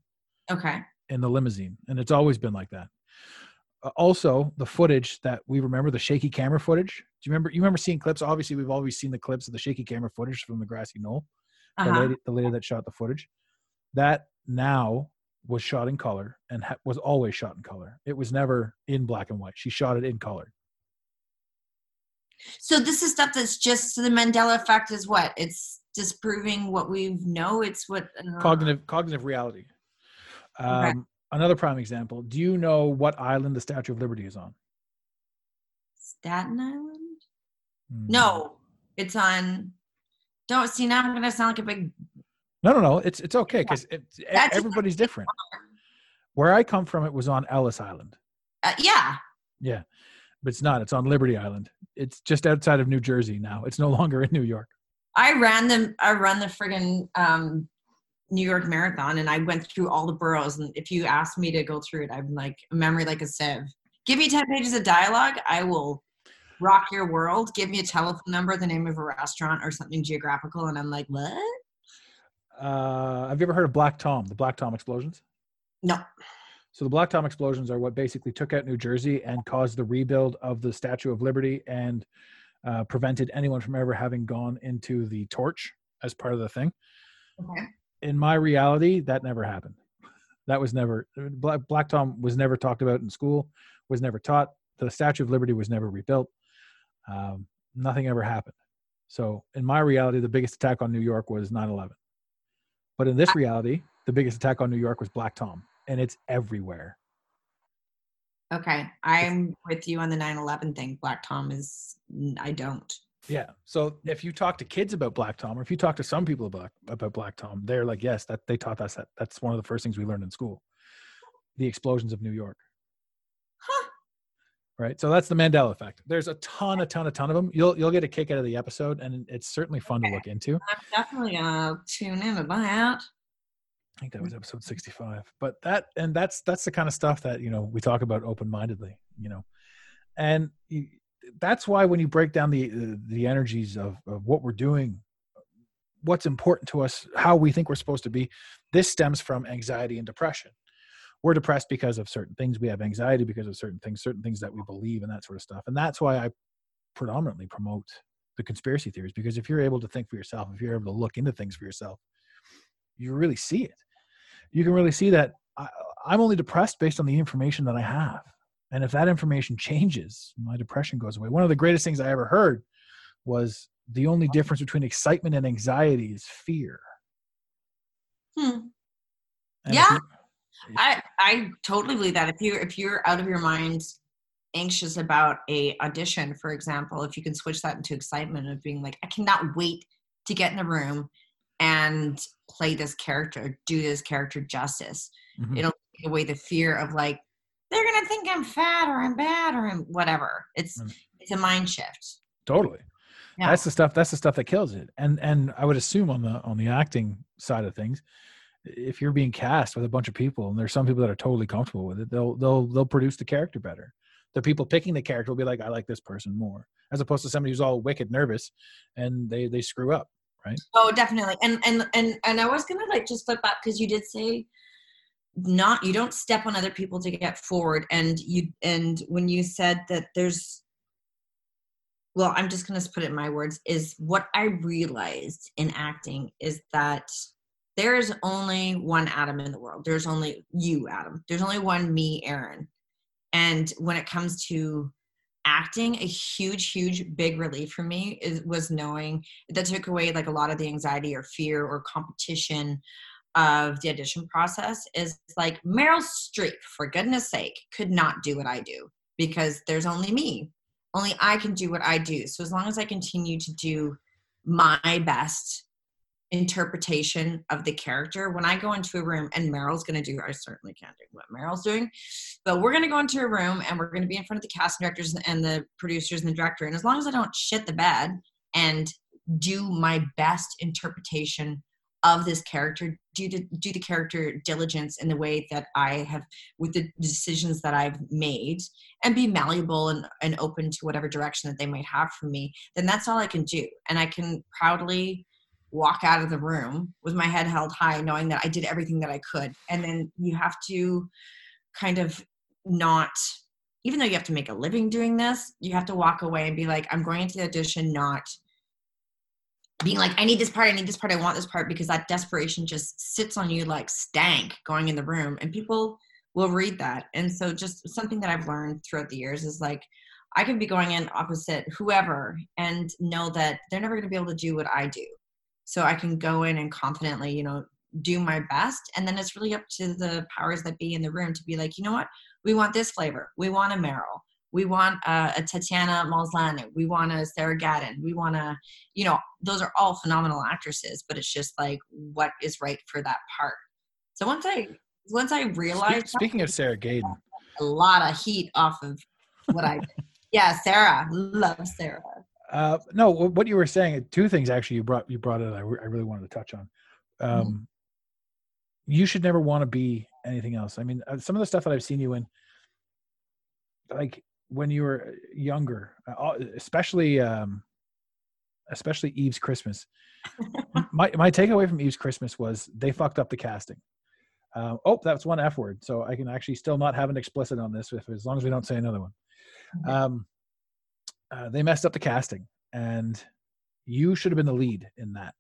okay. in the limousine, and it's always been like that. Uh, also, the footage that we remember, the shaky camera footage. Do you remember? You remember seeing clips? Obviously, we've always seen the clips of the shaky camera footage from the grassy knoll. The Uh-huh. lady, the lady that shot the footage, that now was shot in color and ha- was always shot in color. It was never in black and white. She shot it in color. So this is stuff that's just the Mandela effect is what? It's disproving what we know. It's what uh, Cognitive, cognitive reality. Um, Okay. Another prime example. Do you know what island the Statue of Liberty is on? Staten Island. Hmm. No, it's on. Don't see now. I'm gonna sound like a big. No, no, no. It's it's okay because That's- everybody's different. Where I come from, it was on Ellis Island. Uh, yeah. Yeah, but it's not. It's on Liberty Island. It's just outside of New Jersey now. It's no longer in New York. I ran the I run the friggin' um, New York Marathon, and I went through all the boroughs. And if you asked me to go through it, I'm like a memory like a sieve. Give me ten pages of dialogue, I will rock your world, give me a telephone number, the name of a restaurant, or something geographical, and I'm like, what? Uh, have you ever heard of Black Tom? The Black Tom explosions. No. So the Black Tom explosions are what basically took out New Jersey and caused the rebuild of the Statue of Liberty and uh, prevented anyone from ever having gone into the torch as part of the thing. Okay. In my reality, that never happened. That was never Black, Black Tom was never talked about in school, was never taught. The Statue of Liberty was never rebuilt. Um, nothing ever happened. So in my reality, the biggest attack on New York was 9/11. But in this reality, the biggest attack on New York was Black Tom, and it's everywhere. Okay. I'm with you on the 9 11 thing. Black Tom is, I don't. Yeah. So if you talk to kids about Black Tom, or if you talk to some people about about Black Tom, they're like, yes, that they taught us that. That's one of the first things we learned in school. The explosions of New York. Huh. Right. So that's the Mandela effect. There's a ton, a ton, a ton of them. You'll you'll get a kick out of the episode, and it's certainly fun to look into. I'm definitely to tune in to that. I think that was episode 65. But that and that's that's the kind of stuff that you know we talk about open mindedly. You know, and you, that's why when you break down the uh, the energies of, of what we're doing what's important to us how we think we're supposed to be this stems from anxiety and depression. We're depressed because of certain things. We have anxiety because of certain things certain things that we believe and that sort of stuff. And that's why i predominantly promote the conspiracy theories because if you're able to think for yourself if you're able to look into things for yourself you really see it. You can really see that I, i'm only depressed based on the information that i have and if that information changes, my depression goes away. One of the greatest things I ever heard was the only difference between excitement and anxiety is fear. Hmm. And if Yeah. I I totally believe that if you if you're out of your mind anxious about a audition for example if you can switch that into excitement of being like I cannot wait to get in the room and play this character do this character justice Mhm. it'll take away the fear of like they're gonna think I'm fat or I'm bad or I'm whatever it's Mm. it's a mind shift totally. Yeah. That's the stuff. That's the stuff that kills it. And and I would assume on the on the acting side of things, if you're being cast with a bunch of people and there's some people that are totally comfortable with it, they'll they'll they'll produce the character better. The people picking the character will be like, I like this person more, as opposed to somebody who's all wicked nervous and they they screw up. Right? Oh, definitely. And and and and I was gonna like just flip back because you did say not you don't step on other people to get forward, and you and when you said that there's well, I'm just gonna put it in my words is what I realized in acting is that there is only one Adam in the world. There's only you, Adam. There's only one me, Erin. And when it comes to acting, a huge, huge, big relief for me is was knowing that took away like a lot of the anxiety or fear or competition of the audition process is like Meryl Streep, for goodness sake, could not do what I do because there's only me. Only I can do what I do. So as long as I continue to do my best interpretation of the character, when I go into a room and Meryl's going to do, I certainly can't do what Meryl's doing, but we're going to go into a room and we're going to be in front of the cast directors and the producers and the director. And as long as I don't shit the bed and do my best interpretation of this character, do the do the character diligence in the way that I have with the decisions that I've made, and be malleable and, and open to whatever direction that they might have for me, then that's all I can do. And I can proudly walk out of the room with my head held high, knowing that I did everything that I could. And then you have to kind of not even though you have to make a living doing this, you have to walk away and be like, I'm going into the audition not being like, I need this part, I need this part, I want this part, because that desperation just sits on you like stank going in the room. And people will read that. And so, just something that I've learned throughout the years is like, I can be going in opposite whoever and know that they're never going to be able to do what I do. So I can go in and confidently, you know, do my best. And then it's really up to the powers that be in the room to be like, you know what? We want this flavor. We want a Meryl. We want a, a Tatiana Maslany. We want a Sarah Gadon. We want a, you know, those are all phenomenal actresses, but it's just like what is right for that part. So once I once I realized Spe- Speaking of Sarah Gadon, a lot of heat off of what I did. yeah, Sarah, love Sarah. uh, no, what you were saying, two things actually you brought you brought it. I, re- I really wanted to touch on. Um, You should never want to be anything else. I mean, uh, some of the stuff that I've seen you in, like when you were younger, uh, especially um, especially Eve's Christmas. my my takeaway from Eve's Christmas was they fucked up the casting. Uh, oh, that's one F word, so I can actually still not have an explicit on this, if as long as we don't say another one. Um, uh, they messed up the casting, and you should have been the lead in that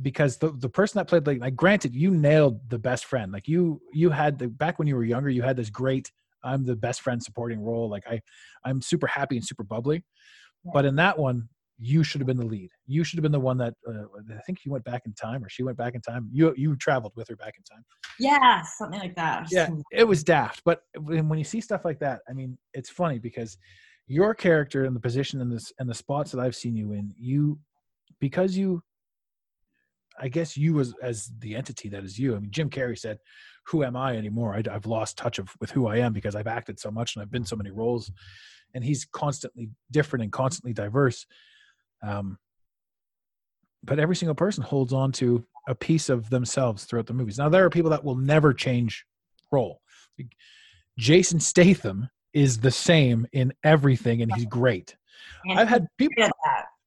because the the person that played like, like granted you nailed the best friend like you you had the back when you were younger you had this great i'm the best friend supporting role like i i'm super happy and super bubbly but in that one you should have been the lead. You should have been the one that uh, i think you went back in time or she went back in time. You you traveled with her back in time. Yeah, something like that. yeah it was daft but when, when you see stuff like that i mean it's funny because your character and the position in this and the spots that i've seen you in you because you i guess you as as the entity that is you i mean jim carrey said who am i anymore? I, i've lost touch of with who i am because i've acted so much and i've been so many roles. And he's constantly different and constantly diverse. Um but every single person holds on to a piece of themselves throughout the movies. Now there are people that will never change role. Jason statham is the same in everything and he's great. I've had people.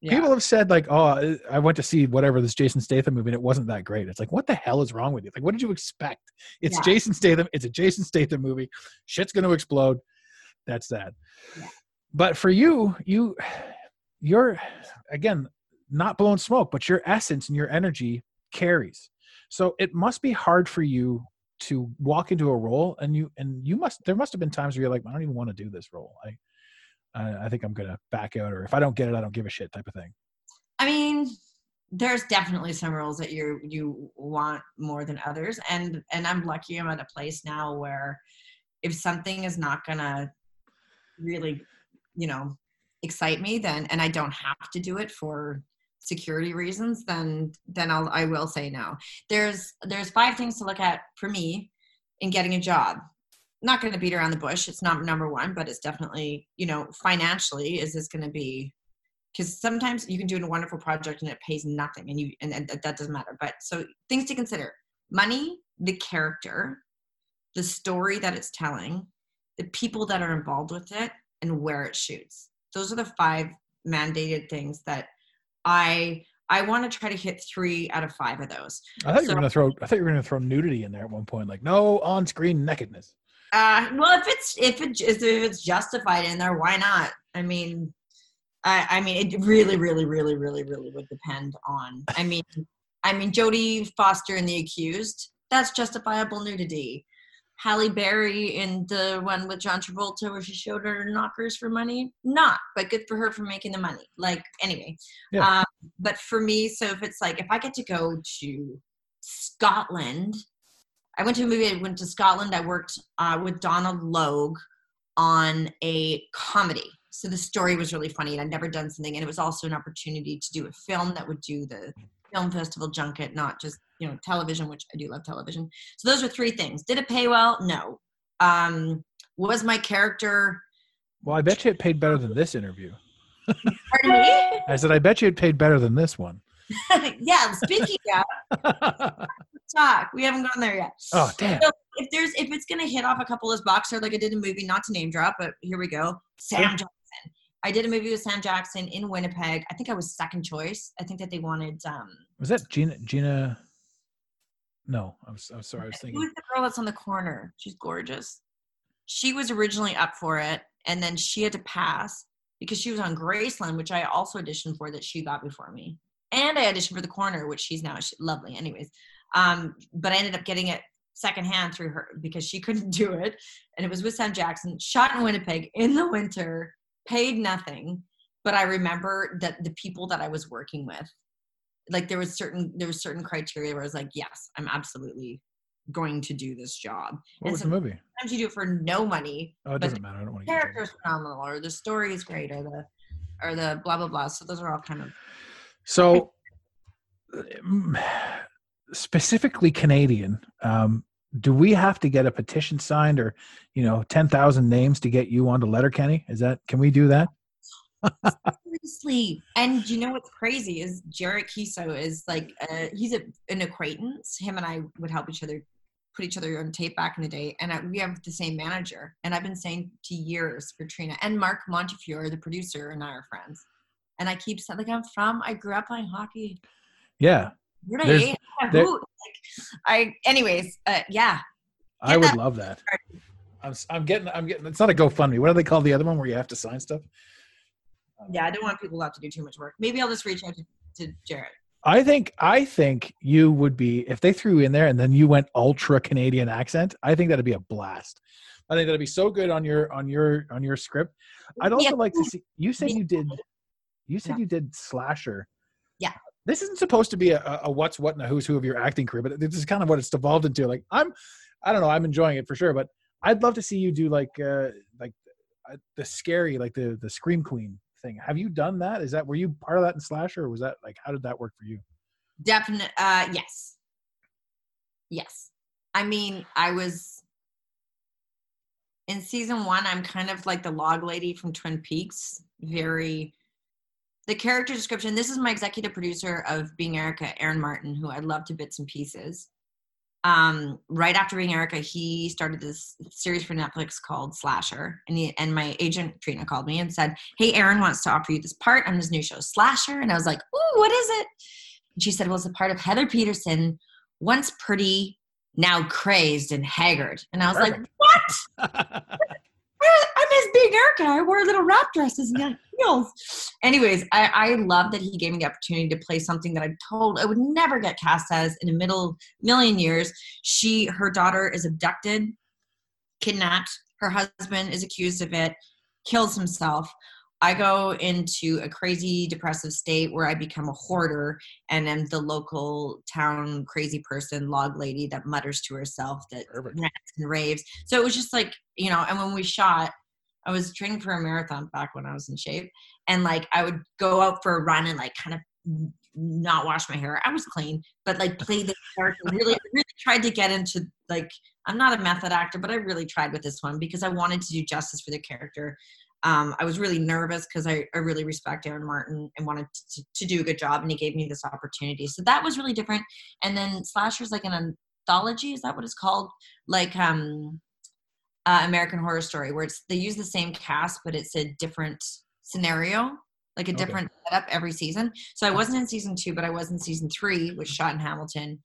Yeah. people have said like oh i went to see whatever this jason statham movie and it wasn't that great. It's like what the hell is wrong with you? Like what did you expect? It's Yeah. jason statham it's a jason statham movie. Shit's going to explode. That's that Yeah. but for you you you're again not blowing smoke but your essence and your energy carries. So it must be hard for you to walk into a role and you and you must there must have been times where you're like i don't even want to do this role. I i, think i'm gonna back out or if i don't get it i don't give a shit type of thing I mean, there's definitely some roles that you you want more than others, and and I'm lucky I'm at a place now where if something is not gonna really, you know, excite me, then and I don't have to do it for security reasons, then then I'll I will say no. There's there's five things to look at for me in getting a job. Not going to beat around the bush. It's not number one, but it's definitely you know financially is this going to be because sometimes you can do a wonderful project and it pays nothing and you and, and that doesn't matter but so things to consider. Money the character the story that it's telling the people that are involved with it and where it shoots. Those are the five mandated things that i i want to try to hit three out of five of those. I thought you So- were gonna throw i thought you were gonna throw nudity in there at one point like no on-screen nakedness Uh, well, if it's if it if it's justified in there, why not? I mean, I I mean, it really, really, really, really, really would depend on. I mean, I mean, Jodie Foster in The Accused, that's justifiable nudity. Halle Berry in the one with John Travolta where she showed her knockers for money, not, but good for her for making the money. Like anyway, Yeah. um, but for me, so if it's like if I get to go to Scotland I went to a movie. I went to Scotland. I worked uh, with Donal Logue on a comedy. So the story was really funny, and I'd never done something, and it was also an opportunity to do a film that would do the film festival junket, not just you know television, which I do love television. So those are three things. Did it pay well? No. Um, was my character? well i bet you it paid better than this interview Pardon me. i said i bet you it paid better than this one yeah. Speaking of talk, we haven't gone there yet. oh damn So if there's if it's gonna hit off a couple of those boxers like I did a movie, not to name drop, but here we go. Sam. Jackson. I did a movie with Sam Jackson in Winnipeg. I think I was second choice. I think that they wanted um was that gina gina no i'm, I'm sorry i was thinking Who's the girl that's on the corner? She's gorgeous. She was originally up for it and then she had to pass because she was on Graceland, which I also auditioned for that she got before me. And I auditioned for the corner, which she's now she's lovely. Anyways. Um, but I ended up getting it secondhand through her because she couldn't do it. And it was with Sam Jackson, shot in Winnipeg in the winter, paid nothing. But I remember that the people that I was working with, like there was certain there was certain criteria where I was like, yes, I'm absolutely going to do this job. what and was so- the movie Sometimes you do it for no money. oh it doesn't matter i don't want to get character is phenomenal, or the story is great, or the or the blah blah blah. So those are all kind of So, mm, specifically Canadian, um, do we have to get a petition signed or, you know, 10,000 names to get you onto Letterkenny? Is that, can we do that? seriously. And you know what's crazy is Jared Keeso is like uh, he's a, an acquaintance. Him and I would help each other put each other on tape back in the day, and I, we have the same manager. And I've been saying to years for Trina and Mark Montefiore, the producer, and I are friends. And I keep saying, like, I'm from, I grew up playing hockey. Yeah. I there- Who? Like, I, anyways, uh, yeah. I would that love that. I'm, I'm getting, I'm getting, it's not a GoFundMe. What do they call the other one where you have to sign stuff? Yeah, I don't want people to have to do too much work. Maybe I'll just reach out to, to Jared. I think, I think you would be, if they threw you in there and then you went ultra Canadian accent, I think that'd be a blast. I think that'd be so good on your, on your, on your script. I'd also Yeah. like to see, you said you did, you said Yeah. you did slasher. Yeah. This isn't supposed to be a, a- what's what and a who's who of your acting career, but this is kind of what it's devolved into. Like I'm, I don't know, I'm enjoying it for sure, but I'd love to see you do like, uh, like uh, the scary, like the the scream queen thing. Have you done that? Is that were you part of that in slasher, or was that like how did that work for you? Definite. Uh, yes. Yes. I mean, I was in season one. I'm kind of like the log lady from Twin Peaks. Very. The character description. This is my executive producer of Being Erica, Aaron Martin, who I love to bits and pieces. Um, right after Being Erica, he started this series for Netflix called Slasher, and he, and my agent Trina called me and said, "Hey, Aaron wants to offer you this part on his new show, Slasher." And I was like, "Ooh, what is it?" And she said, Well, it's a part of Heather Peterson, once pretty, now crazed and haggard. And I was like, What? I miss being Erica. I wore little wrap dresses and heels. Anyways, I, I love that he gave me the opportunity to play something that I told I would never get cast as in a middle million years. She her daughter is abducted, kidnapped, her husband is accused of it, kills himself. I go into a crazy depressive state where I become a hoarder and am the local town crazy person, log lady that mutters to herself that Perfect. rants and raves. So it was just like, you know, and when we shot, I was training for a marathon back when I was in shape. And like I would go out for a run and like kind of not wash my hair. I was clean, but like play the character. Really, really tried to get into like I'm not a method actor, but I really tried with this one because I wanted to do justice for the character. Um, I was really nervous because I, I really respect Aaron Martin and wanted to, to do a good job, and he gave me this opportunity. So that was really different. And then Slasher's like an anthology, is that what it's called? Like um, uh, American Horror Story, where it's they use the same cast, but it's a different scenario, like a Okay. different setup every season. So I wasn't in season two, but I was in season three, which shot in Hamilton.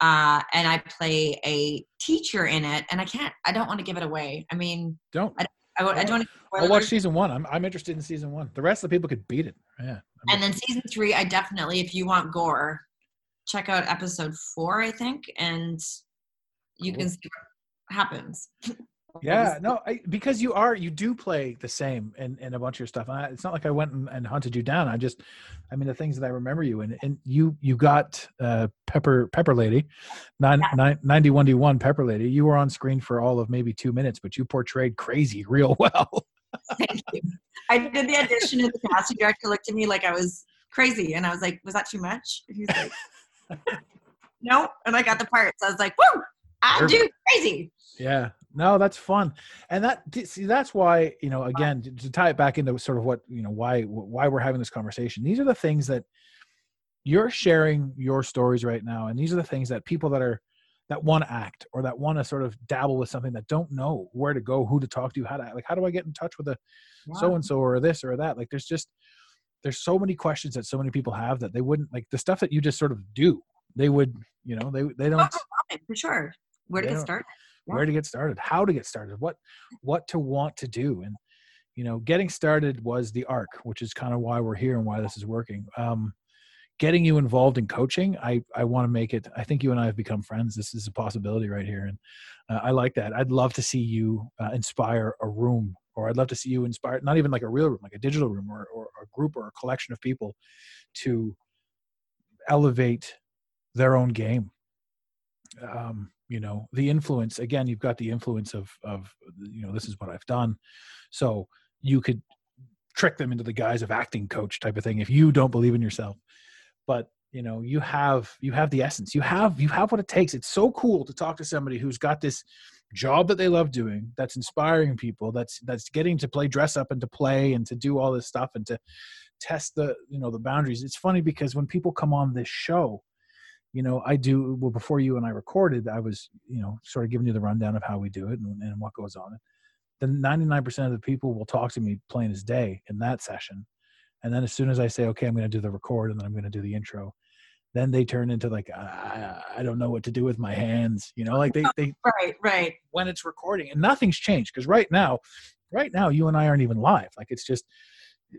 Uh, and I play a teacher in it, and I can't, I don't want to give it away. I mean, Don't. I, I, I don't want to. I'll watch season one. I'm I'm interested in season one. The rest of the people could beat it. Yeah. I'm And then season three, I definitely, if you want gore, check out episode four, I think, and you Cool. can see what happens. Yeah, no, I, because you are you do play the same in, in a bunch of your stuff. And I, it's not like I went and, and hunted you down. I just, I mean, the things that I remember you and and you you got uh, Pepper Pepper Lady, nine, nine, 91 D one Pepper Lady. You were on screen for all of maybe two minutes, but you portrayed crazy real well. Thank you. I did the audition, and the casting director looked at me like I was crazy, and I was like, "Was that too much?" He's like, "No," and I got the part. So I was like, "Woo! I do crazy." Yeah, no, that's fun, and that see that's why you know again to, to tie it back into sort of what you know why why we're having this conversation. These are the things that you're sharing your stories right now, and these are the things that people that are that want to act or that want to sort of dabble with something that don't know where to go, who to talk to, how to like how do I get in touch with a so and so or this or that. Like there's just there's so many questions that so many people have that they wouldn't like the stuff that you just sort of do. They would you know they they don't oh, Okay, for sure. Where to get don't- where to get started how to get started what what to want to do. And you know getting started was the arc which is kind of why we're here and why this is working. Um getting you involved in coaching i i want to make it i think you and i have become friends. This is a possibility right here. And uh, i like that. I'd love to see you uh, inspire a room or i'd love to see you inspire not even like a real room like a digital room or, or a group or a collection of people to elevate their own game. Um, you know the influence again you've got the influence of of you know this is what i've done. So you could trick them into the guise of acting coach type of thing if you don't believe in yourself. But you know you have you have the essence. You have you have what it takes. It's so cool to talk to somebody who's got this job that they love doing that's inspiring people that's that's getting to play dress up and to play and to do all this stuff and to test the you know the boundaries. It's funny because when people come on this show you know, I do well before you and I recorded, I was, you know, sort of giving you the rundown of how we do it and, and what goes on. Then 99% of the people will talk to me plain as day in that session. And then as soon as I say, okay, I'm going to do the record and then I'm going to do the intro, then they turn into like, I, I don't know what to do with my hands. You know, like they, they, Right, right. when it's recording and nothing's changed. Cause right now, right now, you and I aren't even live. Like it's just,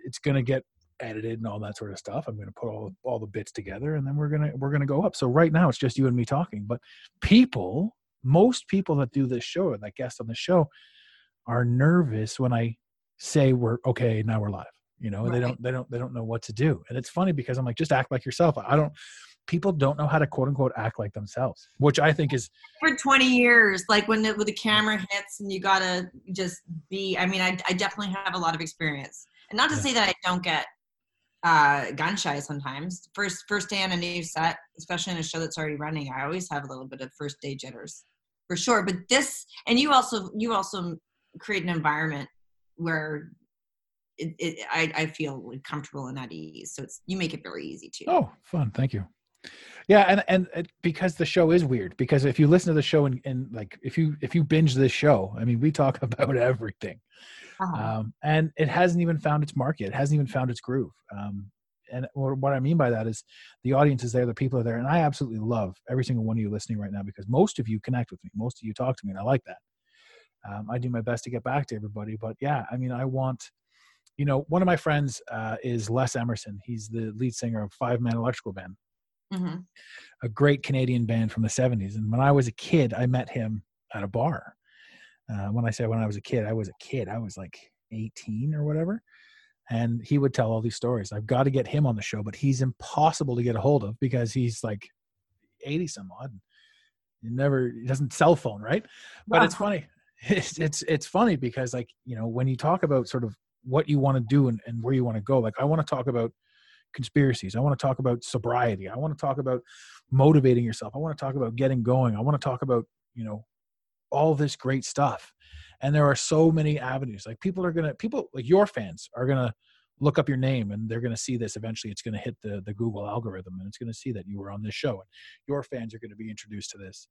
it's going to get edited and all that sort of stuff. I'm going to put all all the bits together, and then we're gonna we're gonna go up. So right now it's just you and me talking. But people, most people that do this show, and that guest on the show, are nervous when I say we're okay. Now we're live. You know, they don't they don't they don't know what to do, and it's funny because I'm like, just act like yourself. I don't. People don't know how to quote unquote act like themselves, which I think is For 20 years, like when the, when the camera hits and you gotta just be. I mean, I, I definitely have a lot of experience, and not to Yeah. say that I don't get uh gun shy sometimes. First first day on a new set, especially in a show that's already running, I always have a little bit of first day jitters, for sure. But this, and you also you also create an environment where. It, it, I, I feel comfortable and at ease, so it's you make it very easy too. Oh, fun. Thank you. Yeah, and and it, because the show is weird. Because if you listen to the show and, and like if you if you binge this show, I mean, we talk about everything, Uh-huh. um, and it hasn't even found its market. It hasn't even found its groove. Um, and what what I mean by that is the audience is there, the people are there, and I absolutely love every single one of you listening right now because most of you connect with me, most of you talk to me, and I like that. Um, I do my best to get back to everybody, but yeah, I mean, I want you know, one of my friends uh, is Les Emerson. He's the lead singer of Five Man Electrical Band, Mhm. a great Canadian band from the 70s. And when I was a kid, I met him at a bar. Uh, when I say when I was a kid, I was a kid. I was like 18 or whatever. And he would tell all these stories. I've got to get him on the show, but he's impossible to get a hold of because he's like 80 some odd. He never, he doesn't cell phone, right? But it's funny. It's, it's, it's funny because like, you know, when you talk about sort of what you want to do and, and where you want to go, like I want to talk about conspiracies. I want to talk about sobriety. I want to talk about motivating yourself. I want to talk about getting going. I want to talk about, you know, all this great stuff. And there are so many avenues. Like people are going to people like your fans are going to look up your name and they're going to see this eventually it's going to hit the the Google algorithm and it's going to see that you were on this show and your fans are going to be introduced to this.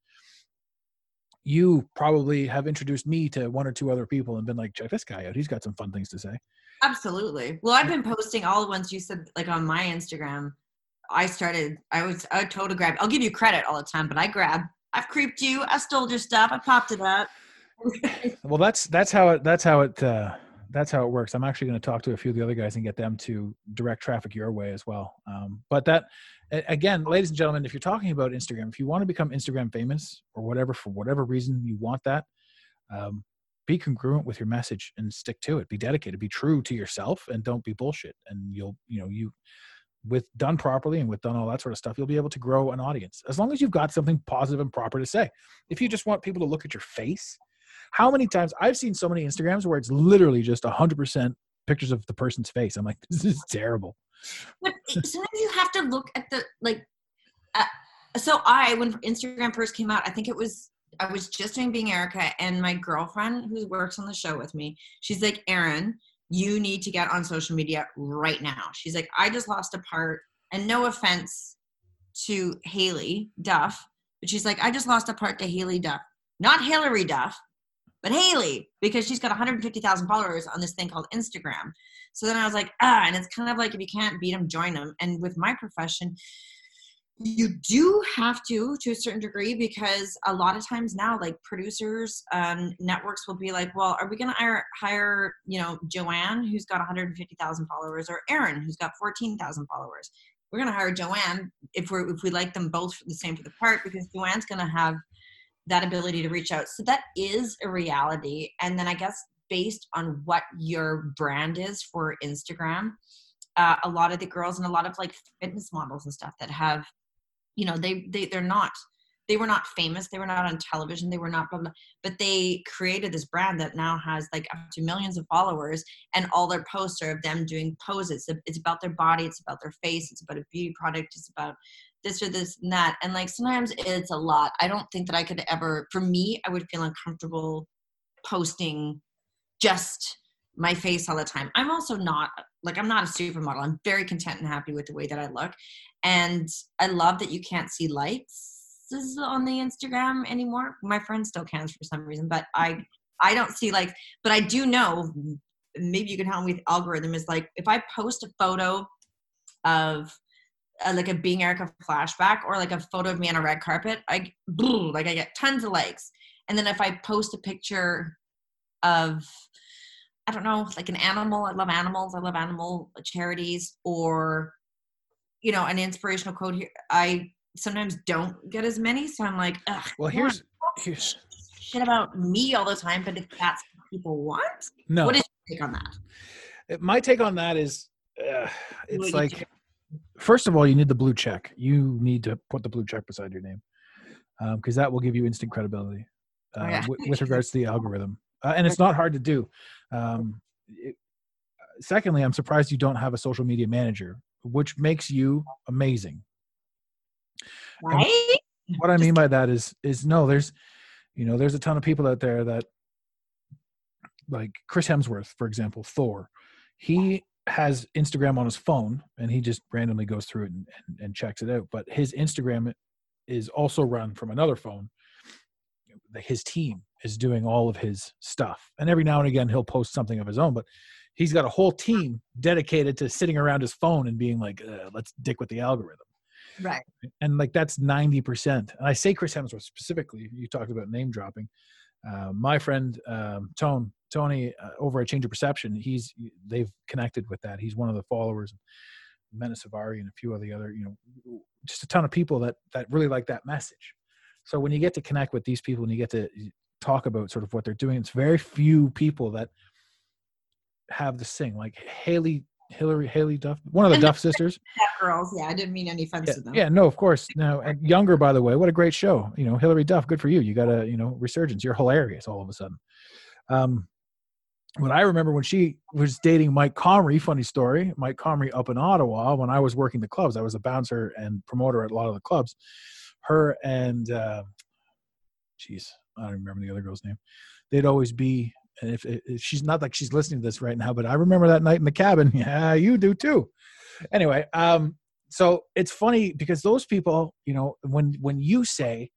You probably have introduced me to one or two other people and been like, check this guy out. He's got some fun things to say. Absolutely. Well, I've been posting all the ones you said, like on my Instagram. I started. I was. I totally grab. I'll give you credit all the time, but I grab. I've creeped you. I stole your stuff. I popped it up. Well, that's that's how it that's how it uh, that's how it works. I'm actually going to talk to a few of the other guys and get them to direct traffic your way as well. Um, but that again, ladies and gentlemen, if you're talking about Instagram, if you want to become Instagram famous or whatever for whatever reason you want that, um, be congruent with your message and stick to it. Be dedicated. Be true to yourself and don't be bullshit. And you'll you know you with done properly and with done all that sort of stuff, you'll be able to grow an audience as long as you've got something positive and proper to say. If you just want people to look at your face, how many times I've seen so many Instagrams where it's literally just hundred percent pictures of the person's face. I'm like, this is terrible. But sometimes you have to look at the like. Uh, so I, when Instagram first came out, I think it was I was just doing being Erica, and my girlfriend who works on the show with me, she's like, Erin, you need to get on social media right now. She's like, I just lost a part, and no offense to Haylie Duff, but she's like, I just lost a part to Haylie Duff, not Hilary Duff, but Haylie, because she's got 150,000 followers on this thing called Instagram. So then I was like, ah, and it's kind of like if you can't beat them, join them. And with my profession, you do have to to a certain degree because a lot of times now like producers um networks will be like well are we going to hire hire you know joanne who's got 150000 followers or erin who's got 14000 followers we're going to hire joanne if we're if we like them both the same for the part because joanne's going to have that ability to reach out. So that is a reality. And then i guess based on what your brand is for instagram uh, a lot of the girls and a lot of like fitness models and stuff that have you know they they they're not they were not famous. They were not on television. They were not blah, blah, but they created this brand that now has like up to millions of followers and all their posts are of them doing poses. It's about their body. It's about their face. It's about a beauty product. It's about this or this and that and like sometimes it's a lot i don't think that i could ever for me i would feel uncomfortable posting just my face all the time. I'm also not like I'm not a supermodel. I'm very content and happy with the way that I look. And I love that you can't see likes on the Instagram anymore. My friend still can for some reason, but I I don't see like but I do know maybe you can help me with algorithm is like if I post a photo of uh, like a being Erica flashback or like a photo of me on a red carpet, I like I get tons of likes. And then if I post a picture of I don't know, like an animal, I love animals, I love animal charities, or you know, an inspirational quote here. I sometimes don't get as many, so I'm like, Ugh, well, here's here's shit about me all the time. But if that's what people want, no. What is your take on that? My take on that is, uh, it's What like? First of all, you need the blue check. You need to put the blue check beside your name because that will give you instant credibility uh, Oh, yeah. with, with regards to the algorithm. Uh, and it's not hard to do. Um, it, secondly, I'm surprised you don't have a social media manager, which makes you amazing. right? What I mean by that is, is no, there's, you know, there's a ton of people out there that, like Chris Hemsworth, for example, Thor, he has Instagram on his phone and he just randomly goes through it and, and, and checks it out. But his Instagram is also run from another phone. His team is doing all of his stuff. And every now and again, he'll post something of his own, but he's got a whole team dedicated to sitting around his phone and being like, uh, let's dick with the algorithm. Right. And like that's 90%. And I say Chris Hemsworth specifically, you talked about name dropping. Uh, my friend um, Tone, Tony uh, over at Change of Perception, he's they've connected with that. He's one of the followers, Mena Suvari and a few of the other, you know, just a ton of people that that really like that message. So when you get to connect with these people and you get to talk about sort of what they're doing, it's very few people that have the sing like Haylie, Hilary, Haylie Duff, one of the Duff sisters. Girls. Yeah, I didn't mean any offense Yeah, to them. yeah, no, of course. No, and younger, by the way. What a great show. You know, Hilary Duff. Good for you. You got a you know resurgence. You're hilarious all of a sudden. Um, but I remember when she was dating Mike Comrie. Funny story. Mike Comrie up in Ottawa when I was working the clubs. I was a bouncer and promoter at a lot of the clubs. Her and, uh, I don't remember the other girl's name. They'd always be. And if, if she's not like she's listening to this right now, but I remember that night in the cabin. Yeah, you do too. Anyway, um, so it's funny because those people, you know, when when you say,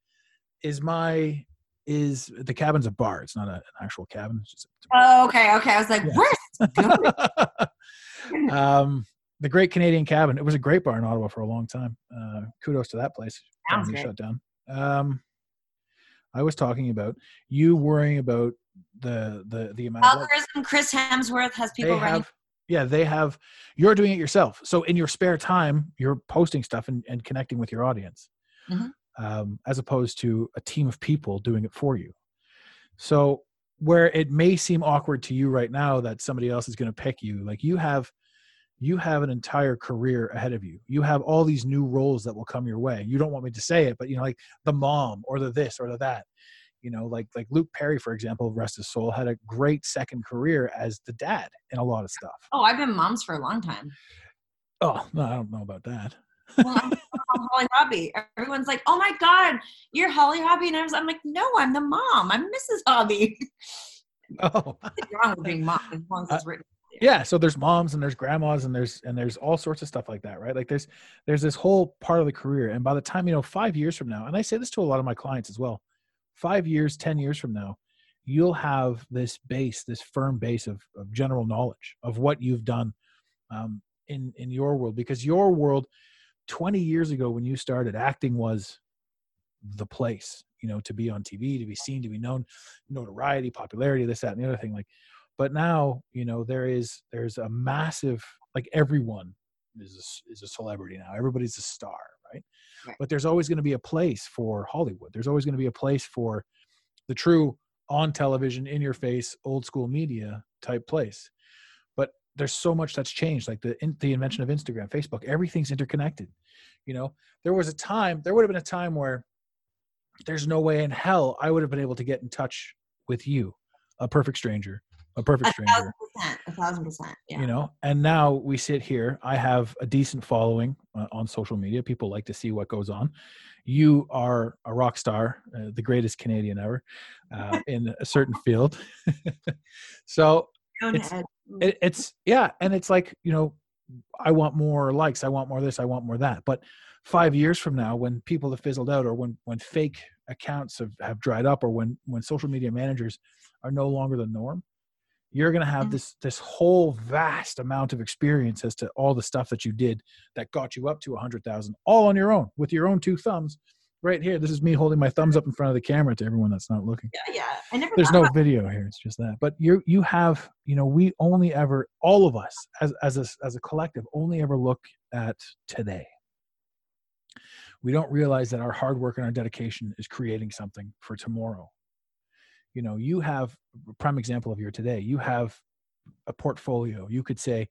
"Is my is the cabin's a bar? It's not a, an actual cabin. It's just Oh, okay, okay. I was like, Yeah. where's um, the Great Canadian Cabin. It was a great bar in Ottawa for a long time. Uh, kudos to that place. Sounds shut down. Um, I was talking about you worrying about the the the amount. of algorithm? Chris Hemsworth has people they running. have yeah they have you're doing it yourself so in your spare time you're posting stuff and, and connecting with your audience Mhm. Um, as opposed to a team of people doing it for you. So where it may seem awkward to you right now that somebody else is going to pick you like you have you have an entire career ahead of you. You have all these new roles that will come your way. You don't want me to say it but you know like the mom or the this or the that. You know like like luke perry for example rest his soul had a great second career as the dad in a lot of stuff. Oh, I've been moms for a long time. oh no i don't know about that. Well, Holly Hobbie. Everyone's like, "Oh my God, you're Holly Hobbie," and I was, I'm like, "No, I'm the mom. I'm Mrs. Hobbie." oh wrong with being mom? As long as it's written. yeah so there's moms and there's grandmas and there's and there's all sorts of stuff like that right like there's there's this whole part of the career and by the time you know five years from now and i say this to a lot of my clients as well five years ten years from now you'll have this base this firm base of, of general knowledge of what you've done um, in in your world because your world 20 years ago when you started acting was the place you know to be on tv to be seen to be known notoriety popularity this that and the other thing like but now you know there is there's a massive like everyone is a, is a celebrity now. Everybody's a star right, Right. but there's always going to be a place for hollywood. There's always going to be a place for the true on television in your face old school media type place there's so much that's changed like the in, the invention of instagram facebook everything's interconnected you know there was a time there would have been a time where there's no way in hell i would have been able to get in touch with you a perfect stranger a perfect stranger A thousand percent. A thousand percent. Yeah. you know and now we sit here i have a decent following uh, on social media people like to see what goes on you are a rock star uh, the greatest canadian ever uh, in a certain field so own It's- head. it, it's yeah and it's like you know i want more likes i want more this i want more that but five years from now when people have fizzled out or when when fake accounts have, have dried up or when when social media managers are no longer the norm you're going to have this this whole vast amount of experience as to all the stuff that you did that got you up to a hundred thousand all on your own with your own two thumbs right here this is me holding my thumbs up in front of the camera to everyone that's not looking. Yeah, yeah. I never there's no video here it's just that but you you have you know we only ever all of us as as a, as a collective only ever look at today. We don't realize that our hard work and our dedication is creating something for tomorrow. You know you have a prime example of your today you have a portfolio. You could say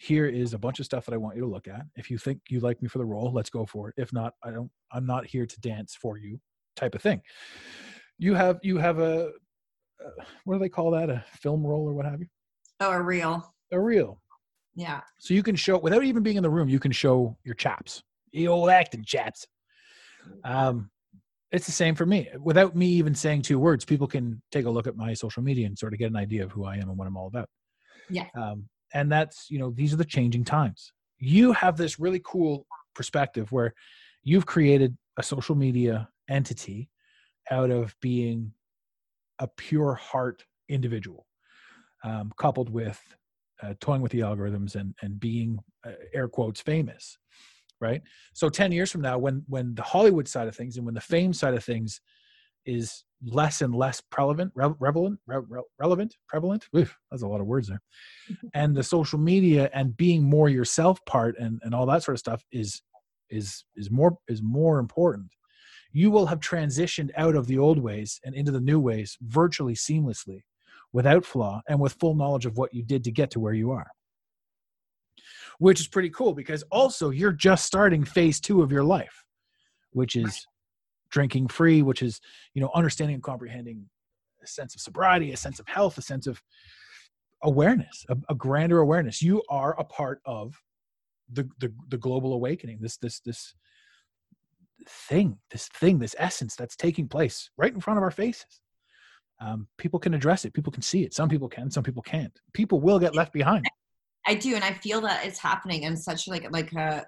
here is a bunch of stuff that i want you to look at. If you think you like me for the role let's go for it. If not i don't i'm not here to dance for you type of thing. You have you have a uh, what do they call that? A film roll or what have you? Oh, a reel. a reel. Yeah. so you can show without even being in the room you can show your chaps. The old acting chaps. Um it's the same for me. Without me even saying two words people can take a look at my social media and sort of get an idea of who i am and what i'm all about. Yeah. um and that's you know these are the changing times. You have this really cool perspective where you've created a social media entity out of being a pure heart individual um, coupled with uh, toying with the algorithms and and being uh, air quotes famous right? So 10 years from now when when the hollywood side of things and when the fame side of things is less and less prevalent relevant re- re- relevant prevalent? Oof, that's a lot of words there. And the social media and being more yourself part and and all that sort of stuff is is is more is more important. You will have transitioned out of the old ways and into the new ways virtually seamlessly without flaw and with full knowledge of what you did to get to where you are. Which is pretty cool because also you're just starting phase two of your life which is drinking free which is you know understanding and comprehending a sense of sobriety a sense of health a sense of awareness a, a grander awareness. You are a part of the, the the global awakening this this this thing this thing this essence that's taking place right in front of our faces. Um, people can address it. People can see it. Some people can some people can't. People will get left behind. I do, and I feel that it's happening in such like like a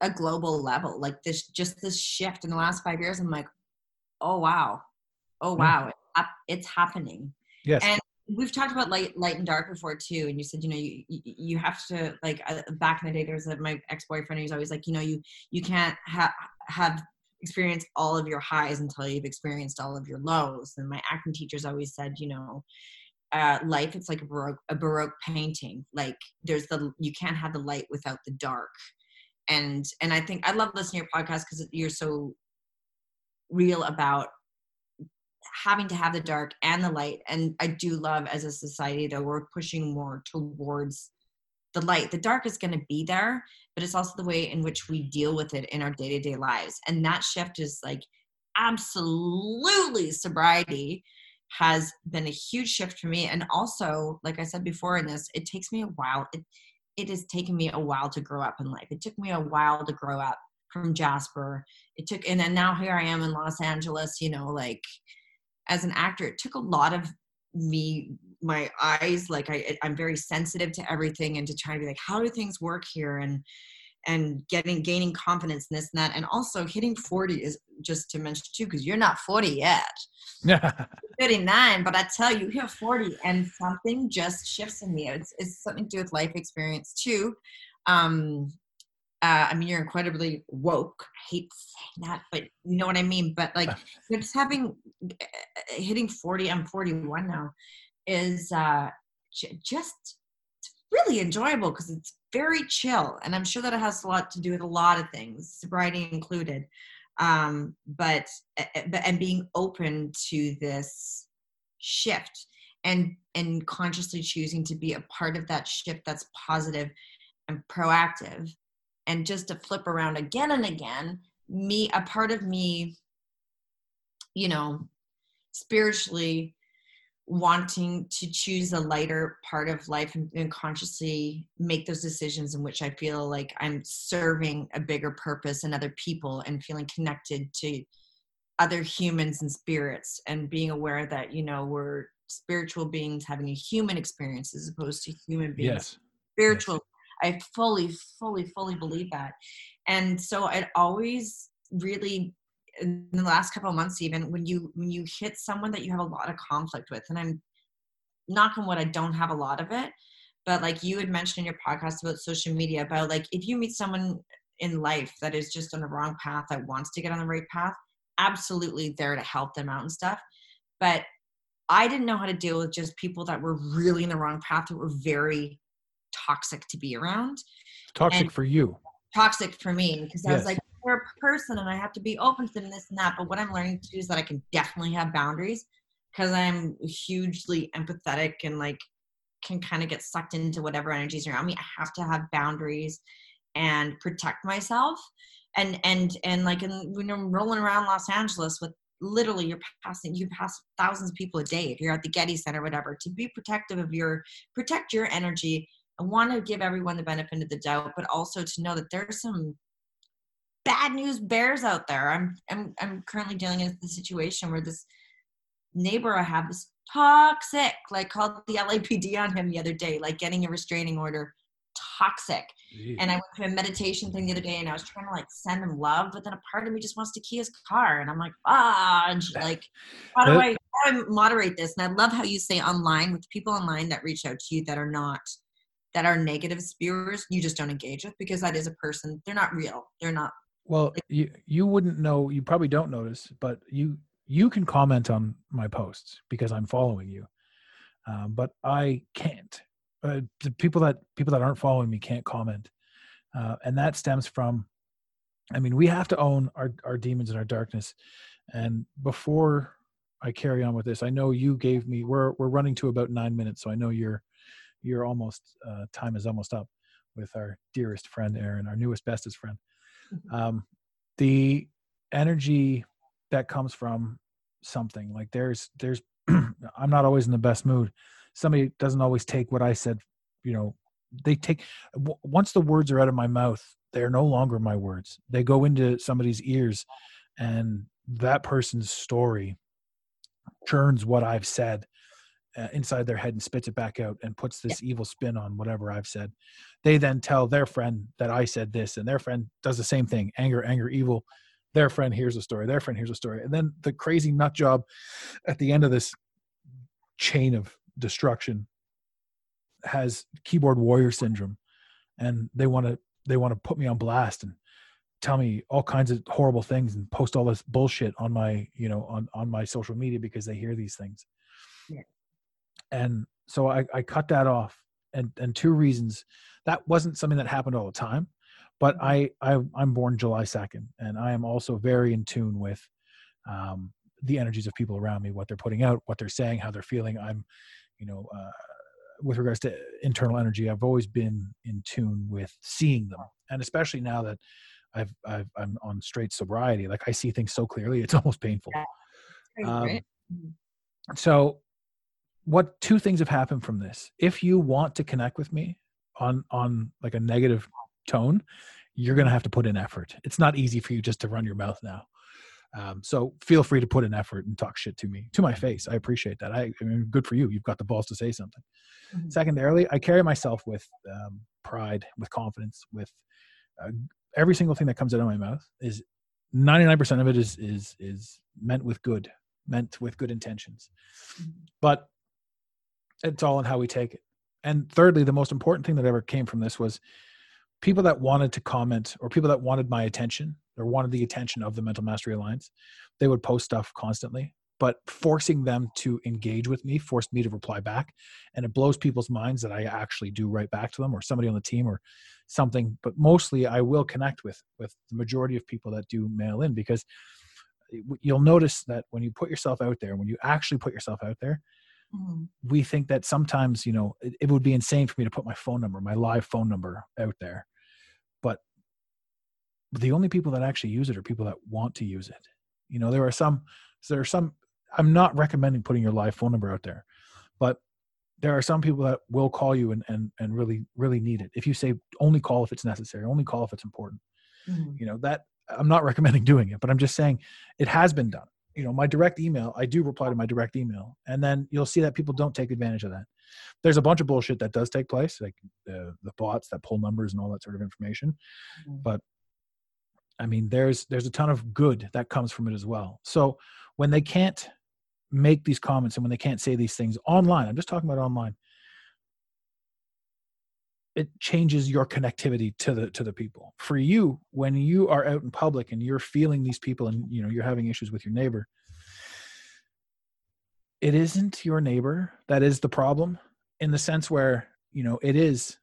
a global level. Like this, just this shift in the last five years. I'm like, oh wow, oh wow, it's it's happening. yes And we've talked about light, light and dark before too. And you said, you know, you you, have to like uh, back in the day. There was a, my ex boyfriend. He's always like, you know, you you can't ha- have experienced all of your highs until you've experienced all of your lows. And my acting teachers always said, you know, uh, life it's like a baroque, a baroque painting. Like there's the you can't have the light without the dark. And and I think I love listening to your podcast because you're so real about having to have the dark and the light and i do love as a society that we're pushing more towards the light. The dark is going to be there but it's also the way in which we deal with it in our day-to-day lives and that shift is like absolutely sobriety has been a huge shift for me. And also like i said before in this it takes me a while. It, it has taken me a while to grow up in life. It took me a while to grow up from jasper. It took and then now here i am in los angeles you know like as an actor it took a lot of me my eyes like i i'm very sensitive to everything and to try to be like how do things work here? And and getting gaining confidence in this and that and also hitting 40 is just to mention too because you're not 40 yet 39 but i tell you you hit 40 and something just shifts in me it's, it's something to do with life experience too um uh, I mean, you're incredibly woke. I hate saying that, but you know what I mean. But like, just having uh, hitting 40, I'm 41 now, is uh, j- just it's really enjoyable because it's very chill, and I'm sure that it has a lot to do with a lot of things, sobriety included. Um, but but and being open to this shift and and consciously choosing to be a part of that shift that's positive and proactive and just to flip around again and again me a part of me you know spiritually wanting to choose a lighter part of life and, and, consciously make those decisions in which i feel like i'm serving a bigger purpose and other people and feeling connected to other humans and spirits and being aware that you know we're spiritual beings having a human experience as opposed to human beings. Yes. spiritual. I fully fully fully believe that. And so it always really in the last couple of months even when you when you hit someone that you have a lot of conflict with and i'm knocking what i don't have a lot of it but like you had mentioned in your podcast about social media about like if you meet someone in life that is just on the wrong path that wants to get on the right path absolutely there to help them out and stuff but i didn't know how to deal with just people that were really in the wrong path that were very toxic to be around Toxic And- for you. toxic for me because I was like, person and I have to be open to them this and that. But what I'm learning to do is that I can definitely have boundaries because I'm hugely empathetic and like can kind of get sucked into whatever energies around me. I have to have boundaries and protect myself. And and and like in, when I'm rolling around Los Angeles with literally you're passing you pass thousands of people a day if you're at the Getty Center, whatever, to be protective of your protect your energy I want to give everyone the benefit of the doubt, but also to know that there's some bad news bears out there. I'm I'm I'm currently dealing with the situation where this neighbor I have is toxic, like called the LAPD on him the other day, like getting a restraining order. Toxic. And I went to a meditation thing the other day and I was trying to like send him love, but then a part of me just wants to key his car. And I'm like, ah, like, how do I, how do I moderate this? And I love how you say online with people online that reach out to you that are not, that are negative spewers, you just don't engage with because that is a person. They're not real. They're not. Well, you you wouldn't know. You probably don't notice, but you you can comment on my posts because I'm following you, um, but I can't. Uh, the people that people that aren't following me can't comment, uh, and that stems from. I mean, we have to own our our demons and our darkness, and before I carry on with this, I know you gave me. We're we're running to about nine minutes, so I know you're you're almost uh, time is almost up with our dearest friend Erin, our newest bestest friend um, the energy that comes from something like there's there's i'm not always in the best mood. Somebody doesn't always take what i said you know they take w- once the words are out of my mouth they're no longer my words. They go into somebody's ears and that person's story churns what i've said uh, inside their head and spits it back out and puts this evil spin on whatever I've said. They then tell their friend that I said this, and their friend does the same thing anger, anger, evil. Their friend hears a story, their friend hears a story. And then the crazy nut job at the end of this chain of destruction has keyboard warrior syndrome. And they want to they want to put me on blast and tell me all kinds of horrible things and post all this bullshit on my you know on on my social media because they hear these things Yeah. And so I, I cut that off and and two reasons. That wasn't something that happened all the time but I, I i'm born july 2nd and i am also very in tune with um, the energies of people around me what they're putting out what they're saying how they're feeling. I'm you know uh, with regards to internal energy i've always been in tune with seeing them. And especially now that i've, I've i'm on straight sobriety like i see things so clearly it's almost painful. Um, so what two things have happened from this? If you want to connect with me on on like a negative tone you're going to have to put in effort. It's not easy for you just to run your mouth now. Um, so feel free to put in effort and talk shit to me to my face. I appreciate that. I, I mean good for you. You've got the balls to say something. Mhm. secondarily i carry myself with um, pride with confidence with uh, every single thing that comes out of my mouth is 99% of it is is is meant with good meant with good intentions. Mhm. but it's all in how we take it. And thirdly the most important thing that ever came from this was people that wanted to comment or people that wanted my attention or wanted the attention of the mental mastery alliance they would post stuff constantly but forcing them to engage with me forced me to reply back. And it blows people's minds that i actually do write back to them or somebody on the team or something. But mostly i will connect with with the majority of people that do mail in because eh, you'll notice that when you put yourself out there when you actually put yourself out there Mhm. we think that sometimes you know it, it would be insane for me to put my phone number my live phone number out there but the only people that actually use it are people that want to use it you know there are some there are some i'm not recommending putting your live phone number out there but there are some people that will call you and and, and really really need it if you say only call if it's necessary only call if it's important Mhm. you know that i'm not recommending doing it but i'm just saying it has been done you know my direct email i do reply to my direct email and then you'll see that people don't take advantage of that there's a bunch of bullshit that does take place like the the bots that pull numbers and all that sort of information Mhm. but i mean there's there's a ton of good that comes from it as well so when they can't make these comments and when they can't say these things online i'm just talking about online it changes your connectivity to the to the people. For you when you are out in public and you're feeling these people and you know you're having issues with your neighbor it isn't your neighbor that is the problem in the sense where you know it is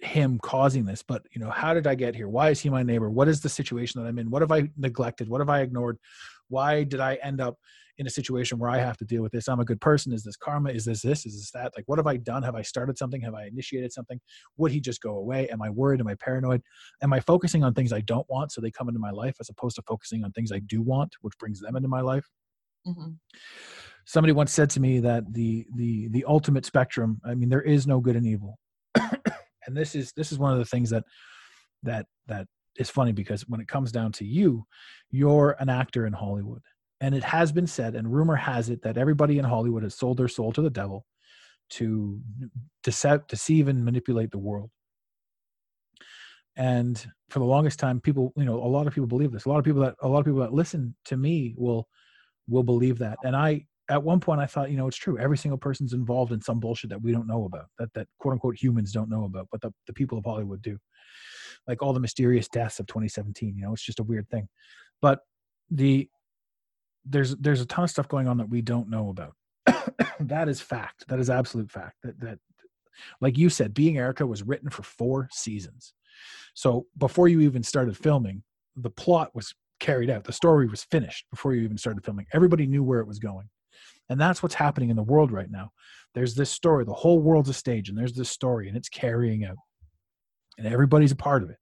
him causing this but you know how did i get here? Why is he my neighbor? What is the situation that i'm in? What have i neglected? What have i ignored? Why did i end up in a situation where i have to deal with this. I'm a good person. Is this karma? Is this this? Is this that? Like what have i done? Have i started something? Have i initiated something? Would he just go away? Am i worried? Am i paranoid? Am i focusing on things i don't want so they come into my life as opposed to focusing on things i do want which brings them into my life? Mhm. somebody once said to me that the the the ultimate spectrum i mean there is no good and evil. And this is this is one of the things that that that is funny because when it comes down to you you're an actor in hollywood and it has been said and rumor has it that everybody in hollywood has sold their soul to the devil to deceive, and manipulate the world. And for the longest time people you know a lot of people believe this. A lot of people that a lot of people that listen to me will will believe that. And i at one point i thought you know it's true. Every single person's involved in some bullshit that we don't know about that that quote unquote humans don't know about but the, the people of hollywood do. Like all the mysterious deaths of 2017 you know it's just a weird thing. But the there's there's a ton of stuff going on that we don't know about. That is fact. That is absolute fact that that like you said being erica was written for four seasons. So before you even started filming the plot was carried out. The story was finished before you even started filming. Everybody knew where it was going. And that's what's happening in the world right now. There's this story. The whole world's a stage and there's this story and it's carrying out. And everybody's a part of it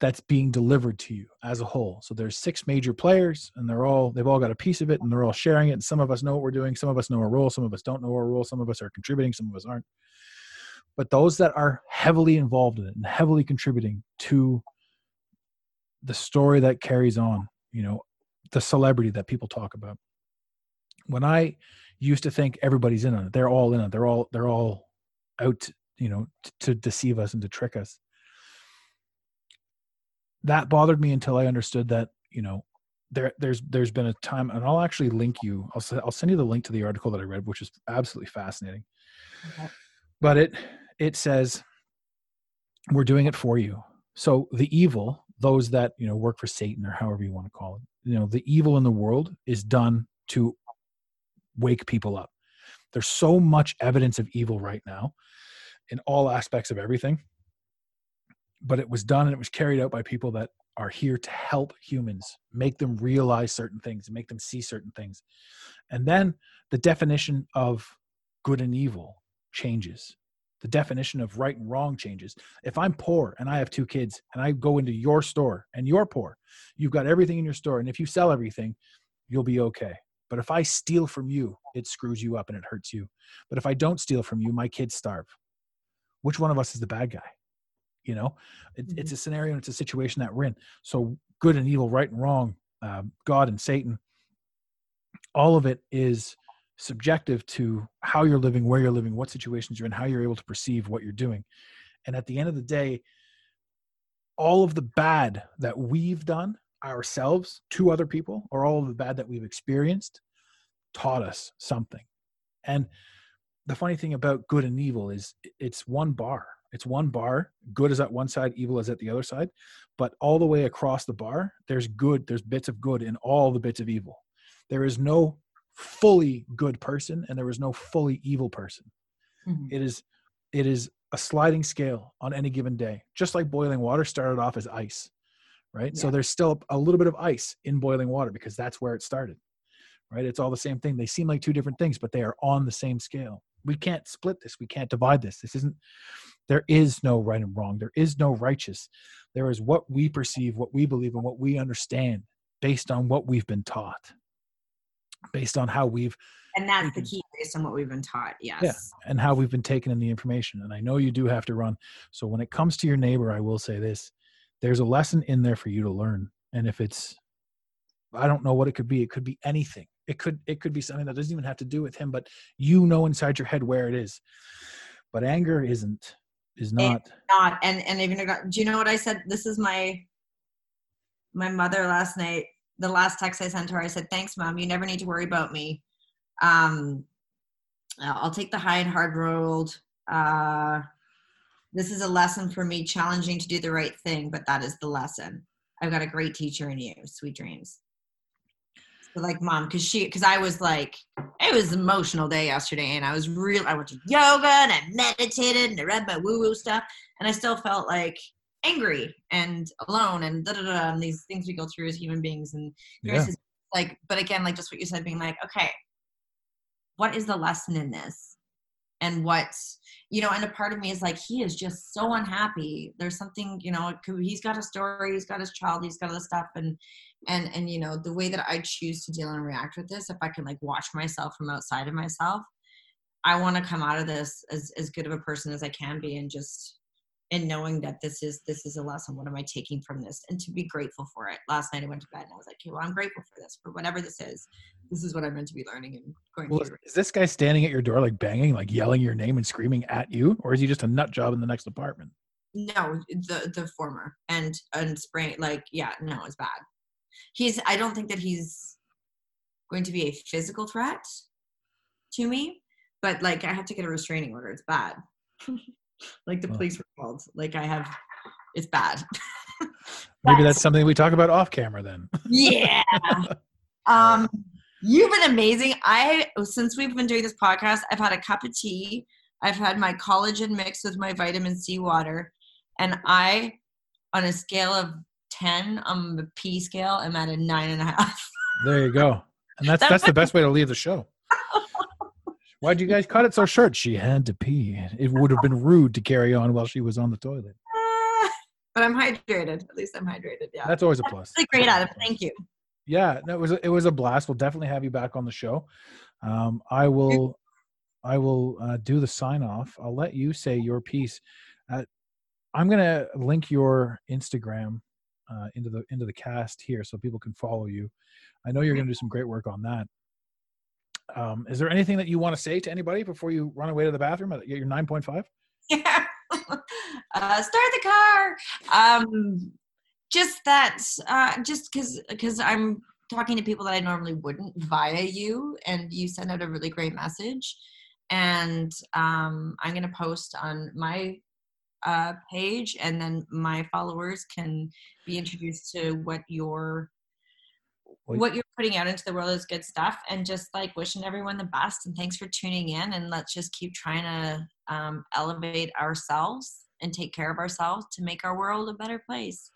that's being delivered to you as a whole. So there's six major players and they're all they've all got a piece of it and they're all sharing it. And some of us know what we're doing. Some of us know our role. Some of us don't know our role. Some of us are contributing. Some of us aren't. But those that are heavily involved in it and heavily contributing to the story that carries on you know the celebrity that people talk about. When i used to think everybody's in on it they're all in it. They're all they're all out you know t- to deceive us and to trick us that bothered me until i understood that you know there there's there's been a time and i'll actually link you i'll, I'll send you the link to the article that i read which is absolutely fascinating. Okay. but it it says we're doing it for you. So the evil those that you know work for satan or however you want to call it you know the evil in the world is done to wake people up. There's so much evidence of evil right now in all aspects of everything but it was done and it was carried out by people that are here to help humans make them realize certain things make them see certain things. And then the definition of good and evil changes. The definition of right and wrong changes. If i'm poor and i have two kids and i go into your store and you're poor you've got everything in your store and if you sell everything you'll be okay. But if i steal from you it screws you up and it hurts you. But if i don't steal from you my kids starve. Which one of us is the bad guy you know? It, Mhm. it's a scenario and it's a situation that we're in. So good and evil right and wrong um, god and satan all of it is subjective to how you're living where you're living what situations you're in how you're able to perceive what you're doing. And at the end of the day all of the bad that we've done ourselves to other people or all of the bad that we've experienced taught us something. And the funny thing about good and evil is it's one bar it's one bar good is at one side evil is at the other side but all the way across the bar there's good there's bits of good in all the bits of evil. There is no fully good person and there is no fully evil person. Mhm. it is it is a sliding scale on any given day just like boiling water started off as ice right? So there's still a little bit of ice in boiling water because that's where it started right? It's all the same thing. They seem like two different things but they are on the same scale we can't split this we can't divide this this isn't there is no right and wrong there is no righteous there is what we perceive what we believe and what we understand based on what we've been taught based on how we've And that's the key based on what we've been taught. Yes. yeah, and how we've been taken in the information. And I know you do have to run. So when it comes to your neighbor, I will say this there's a lesson in there for you to learn. And if it's I don't know what it could be. It could be anything. It could it could be something that doesn't even have to do with him, but you know inside your head where it is. But anger isn't is not not and and even do you know what I said? This is my my mother last night. The last text I sent her, I said, "Thanks, mom. You never need to worry about me. Um, I'll take the high and hard road. Uh, this is a lesson for me, challenging to do the right thing, but that is the lesson. I've got a great teacher in you. Sweet dreams." Like mom, because she, because I was like, it was an emotional day yesterday, and I was real. I went to yoga and I meditated and I read my woo woo stuff, and I still felt like angry and alone and da da da and these things we go through as human beings and Yeah. like but again like just what you said being like okay what is the lesson in this and what you know and a part of me is like he is just so unhappy. There's something you know he's got a story he's got his child he's got all this stuff and and and you know the way that i choose to deal and react with this if i can like watch myself from outside of myself i want to come out of this as as good of a person as i can be and just and knowing that this is this is a lesson what am i taking from this? And to be grateful for it. Last night i went to bed and i was like okay well i'm grateful for this for whatever this is. This is what i'm meant to be learning and going Well, is, through is this guy standing at your door like banging, like yelling your name and screaming at you, or is he just a nut job in the next apartment? no the the former. And and spraying like yeah no it's bad. He's i don't think that he's going to be a physical threat to me but like i have to get a restraining order. It's bad like the police were called like i have it's bad. Maybe that's something we talk about off camera then. yeah. Um you've been amazing. I since we've been doing this podcast i've had a cup of tea. I've had my collagen mixed with my vitamin c water. And i on a scale of 10 on the p scale i'm at a nine and a half. There you go. And that's That that's the best way to leave the show. Why'd you guys cut it so short? She had to pee. It would have been rude to carry on while she was on the toilet. but i'm hydrated at least i'm hydrated yeah That's always a plus. really great adam thank you Yeah, no, it was a, it was a blast. We'll definitely have you back on the show. Um, I will I will uh, do the sign off. I'll let you say your piece. Uh, I'm gonna link your Instagram uh, into the into the cast here so people can follow you. I know you're gonna do some great work on that. Um, is there anything that you want to say to anybody before you run away to the bathroom at your 9.5? yeah. uh, start the car. Um, just that, uh, just because because I'm talking to people that I normally wouldn't via you, and you send out a really great message. And um, I'm gonna post on my uh, page, and then my followers can be introduced to what your what you're putting out into the world is good stuff and just like wishing everyone the best and thanks for tuning in and let's just keep trying to um, elevate ourselves and take care of ourselves to make our world a better place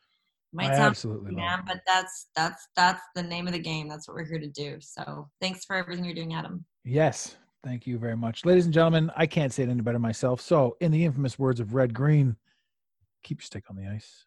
might I sound absolutely yeah but that's that's that's the name of the game that's what we're here to do so thanks for everything you're doing adam Yes, thank you very much. Ladies and gentlemen, I can't say it any better myself. So, in the infamous words of Red Green, keep your stick on the ice.